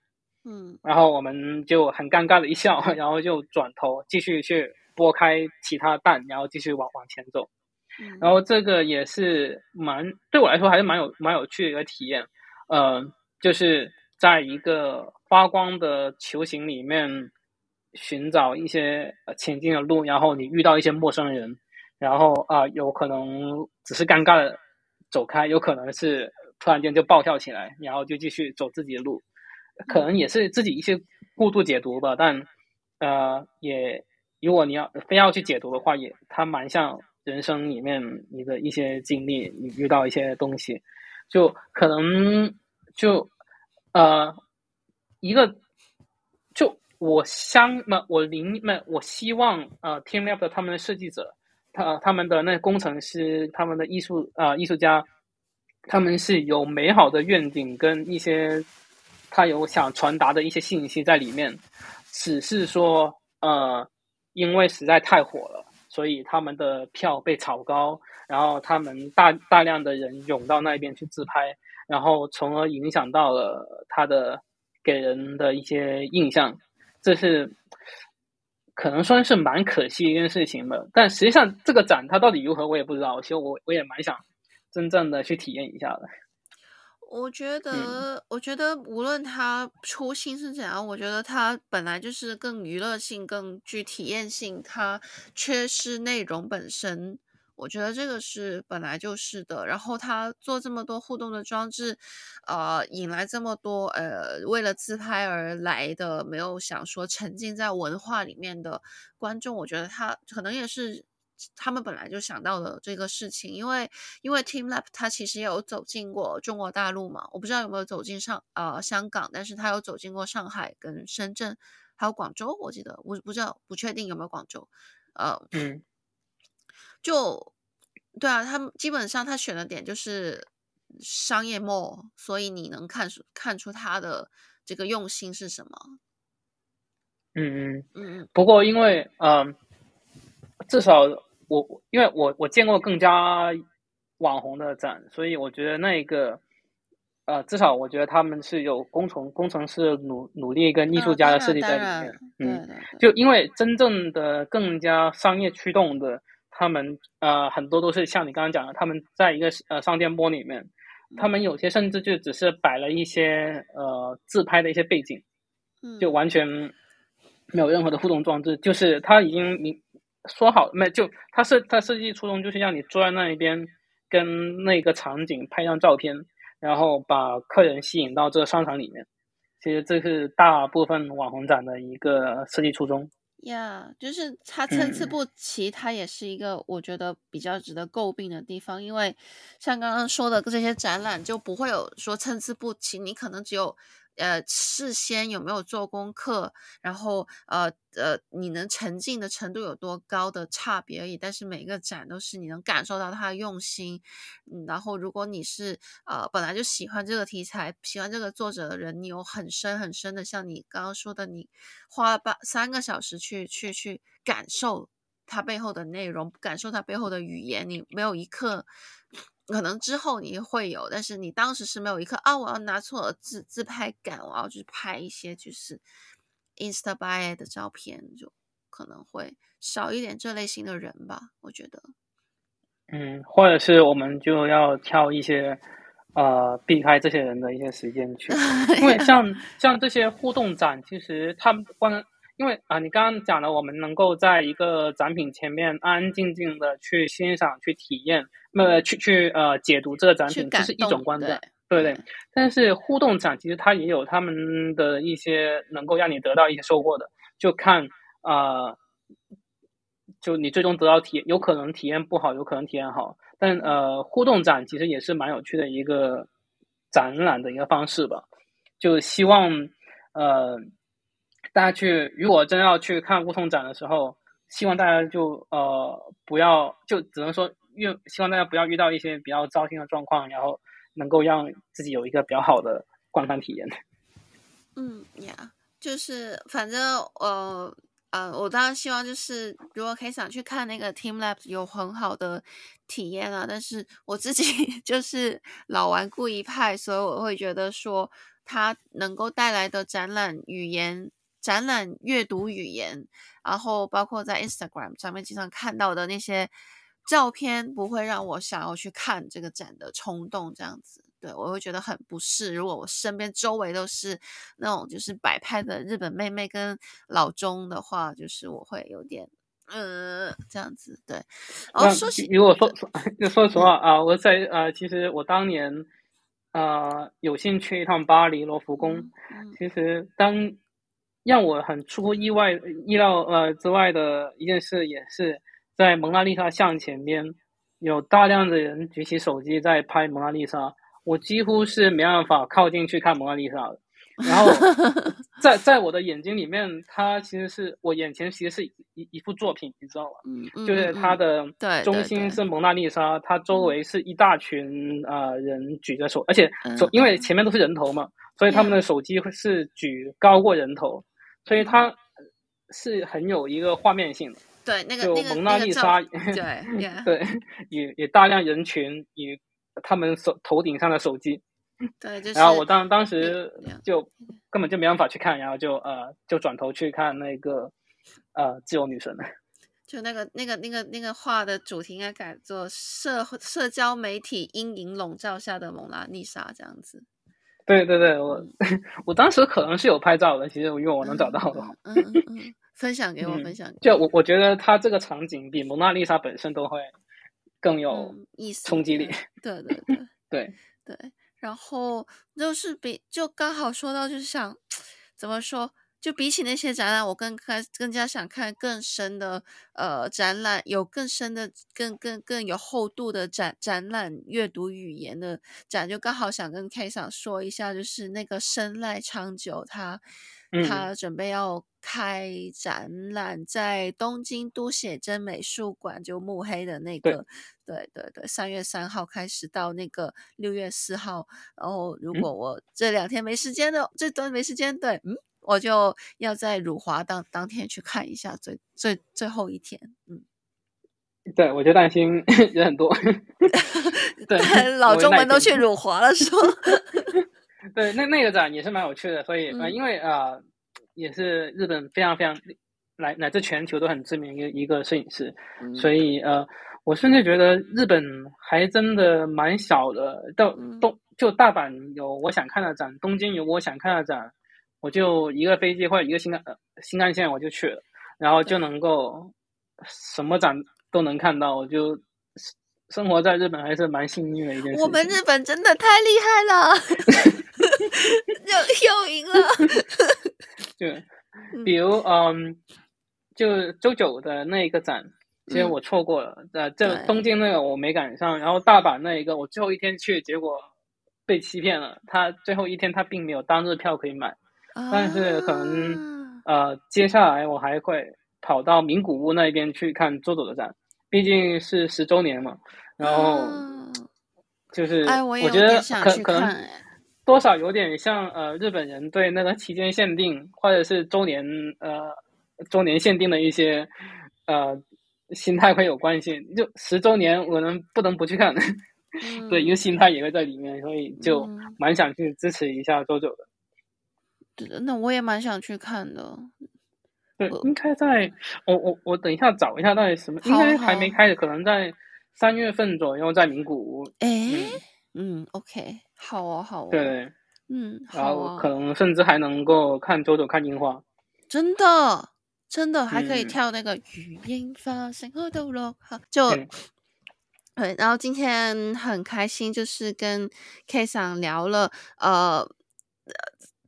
嗯，然后我们就很尴尬的一笑，然后就转头继续去拨开其他蛋，然后继续往往前走，嗯，然后这个也是蛮对我来说还是蛮有蛮有趣的一个体验，呃，就是在一个发光的球形里面寻找一些前进的路，然后你遇到一些陌生人，然后啊，呃，有可能只是尴尬的走开，有可能是。突然间就暴跳起来，然后就继续走自己的路，可能也是自己一些过度解读吧。但呃，也如果你要非要去解读的话，也它蛮像人生里面你的一些经历，你遇到一些东西，就可能就呃一个就我相嘛我临么我希望呃 teamLab 的他们的设计者，他他们的那工程师，他们的艺术啊、呃、艺术家。他们是有美好的愿景跟一些他有想传达的一些信息在里面，只是说呃，因为实在太火了，所以他们的票被炒高，然后他们大大量的人涌到那边去自拍，然后从而影响到了他的给人的一些印象，这是可能算是蛮可惜一件事情吧。但实际上这个展它到底如何，我也不知道。其实我我也蛮想。真正的去体验一下的，我觉得，嗯、我觉得无论他初心是怎样，我觉得他本来就是更娱乐性、更具体验性，它缺失内容本身。我觉得这个是本来就是的。然后他做这么多互动的装置，呃，引来这么多呃为了自拍而来的，没有想说沉浸在文化里面的观众，我觉得他可能也是。他们本来就想到了这个事情，因为因为 teamLab 它其实也有走进过中国大陆嘛，我不知道有没有走进上呃香港，但是它有走进过上海跟深圳，还有广州，我记得我不知道不确定有没有广州，呃，嗯，就对啊，他们基本上他选的点就是商业 mall，所以你能看出看出他的这个用心是什么？嗯嗯嗯嗯，不过因为嗯。呃至少我因为我我见过更加网红的展，所以我觉得那一个呃，至少我觉得他们是有工程工程师的努努力跟艺术家的设计在里面。嗯，就因为真正的更加商业驱动的，他们呃很多都是像你刚刚讲的，他们在一个呃商店波里面，他们有些甚至就只是摆了一些呃自拍的一些背景，就完全没有任何的互动装置，就是他已经明。说好没就他设他设计初衷就是让你坐在那一边，跟那个场景拍张照片，然后把客人吸引到这个商场里面。其实这是大部分网红展的一个设计初衷。呀，yeah, 就是它参差不齐，它也是一个我觉得比较值得诟病的地方。因为像刚刚说的这些展览，就不会有说参差不齐，你可能只有。呃，事先有没有做功课？然后呃呃，你能沉浸的程度有多高的差别而已。但是每个展都是你能感受到他的用心。嗯，然后如果你是呃本来就喜欢这个题材、喜欢这个作者的人，你有很深很深的，像你刚刚说的，你花了八三个小时去去去感受它背后的内容，感受它背后的语言，你没有一刻。可能之后你会有，但是你当时是没有一刻啊！我要拿出我的自自拍杆，我要去拍一些就是 Insta by 的照片，就可能会少一点这类型的人吧。我觉得，嗯，或者是我们就要挑一些呃避开这些人的一些时间去，[LAUGHS] 因为像像这些互动展，其实他们光。因为啊，你刚刚讲了，我们能够在一个展品前面安安静静的去欣赏、去体验，那么去去呃解读这个展品，这是一种观点，对对。但是互动展其实它也有他们的一些能够让你得到一些收获的，就看啊、呃，就你最终得到体验，有可能体验不好，有可能体验好。但呃，互动展其实也是蛮有趣的一个展览的一个方式吧。就希望呃大家去，如果真要去看梧桐展的时候，希望大家就呃不要就只能说遇，希望大家不要遇到一些比较糟心的状况，然后能够让自己有一个比较好的观看体验。嗯呀就是反正呃。呃，我当然希望就是如果可以想去看那个 teamLab 有很好的体验啊，但是我自己 [LAUGHS] 就是老顽固一派，所以我会觉得说它能够带来的展览语言、展览阅读语言，然后包括在 Instagram 上面经常看到的那些照片，不会让我想要去看这个展的冲动，这样子。对，我会觉得很不适。如果我身边周围都是那种就是摆拍的日本妹妹跟老中的话，就是我会有点呃这样子。对，哦，说起如果说说 [LAUGHS] 就说实话啊，我在呃，其实我当年呃有幸去一趟巴黎罗浮宫，嗯、其实当让我很出乎意外意料呃之外的一件事，也是在蒙娜丽莎像前面有大量的人举起手机在拍蒙娜丽莎。我几乎是没办法靠近去看蒙娜丽莎的，然后 [LAUGHS] 在在我的眼睛里面，它其实是我眼前其实是一一幅作品，你知道吗？嗯嗯，就是它的中心是蒙娜丽莎，它周围是一大群啊、呃、人举着手，而且手因为前面都是人头嘛，所以他们的手机会是举高过人头，所以它是很有一个画面性的。对，那个就蒙娜丽莎，对 [LAUGHS] 对，也也大量人群与。他们手头顶上的手机，对，[LAUGHS] 就是。然后我当当时就根本就没办法去看，然后就呃就转头去看那个呃自由女神了。[LAUGHS] 就那个那个那个那个画的主题应该改做社社交媒体阴影笼罩下的蒙娜丽莎这样子。对对对，我 [LAUGHS] 我当时可能是有拍照的，其实因为我能找到的。嗯嗯，嗯，嗯，分享给我，分享给我。就我我觉得他这个场景比蒙娜丽莎本身都会。更有意思，冲击力。对对对 [LAUGHS] 对对，然后就是比就刚好说到，就是想怎么说，就比起那些展览，我更开更加想看更深的呃展览，有更深的、更更更有厚度的展展览阅读语言的展，就刚好想跟 K 想说一下，就是那个深濑昌久他。他准备要开展览，在东京都写真美术馆，就目黑的那个，对对对，三月三号开始到那个六月四号。然后，如果我这两天没时间的，嗯、这段没时间，对，嗯，我就要在辱华当当天去看一下最最最后一天，嗯，[LAUGHS] 对，我就担心 [LAUGHS] 人很多，[LAUGHS] 对，老中们都去辱华了，是吗？对，那那个展也是蛮有趣的，所以、嗯、呃，因为啊、呃，也是日本非常非常来乃至全球都很知名一个一个摄影师，嗯、所以呃，我甚至觉得日本还真的蛮小的。到东就大阪有我想看的展，东京有我想看的展，我就一个飞机或者一个新干呃新干线我就去了，然后就能够什么展都能看到，我就。生活在日本还是蛮幸运的一件事。我们日本真的太厉害了，[LAUGHS] 又又赢了。[LAUGHS] 对，比如嗯，就 JoJo 的那一个展，其实我错过了。呃、嗯，这东京那个我没赶上，然后大阪那一个我最后一天去，结果被欺骗了。他最后一天他并没有当日票可以买，啊、但是可能呃接下来我还会跑到名古屋那边去看 JoJo 的展，毕竟是十周年嘛。然后就是，我觉得可可能多少有点像呃日本人对那个期间限定或者是周年呃周年限定的一些呃心态会有关系。就十周年，我能不能不去看？[LAUGHS] 对，一个心态也会在里面，所以就蛮想去支持一下的。对的，那我也蛮想去看的。对，应该在我我我等一下找一下到底什么，应该还没开的，可能在。三月份左右在名古屋，哎、欸，嗯，嗯，OK，好哦，好哦，对，嗯，然后可能甚至还能够看 JoJo 看樱花，真的，真的还可以跳那个与樱花星河斗罗，好，就对，[LAUGHS] 对，然后今天很开心，就是跟 K 桑聊了，呃，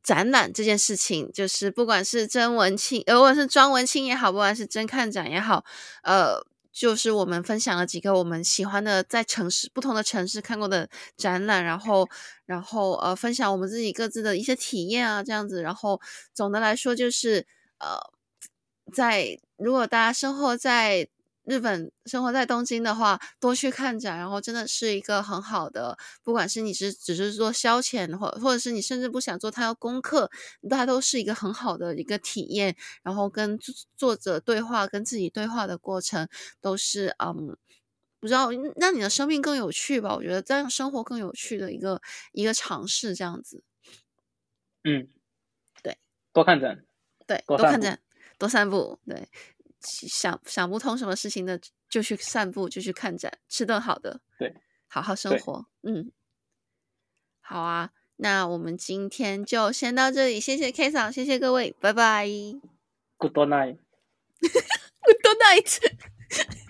展览这件事情，就是不管是真文青，呃，不管是庄文青也好，不管是真看展也好，呃。就是我们分享了几个我们喜欢的在城市不同的城市看过的展览，然后然后呃分享我们自己各自的一些体验啊，这样子。然后总的来说就是呃，在如果大家生活在。日本生活在东京的话，多去看展，然后真的是一个很好的，不管是你是只是做消遣，或或者是你甚至不想做它的功课，它都是一个很好的一个体验。然后跟作者对话，跟自己对话的过程，都是嗯，不知道让你的生命更有趣吧？我觉得这样生活更有趣的一个一个尝试，这样子。嗯，对，多看展，对，多看展，多散步，对。想想不通什么事情的，就去散步，就去看展，吃顿好的，对，好好生活，嗯，好啊，那我们今天就先到这里，谢谢 K 嫂，谢谢各位，拜拜。Good night。[LAUGHS] Good night。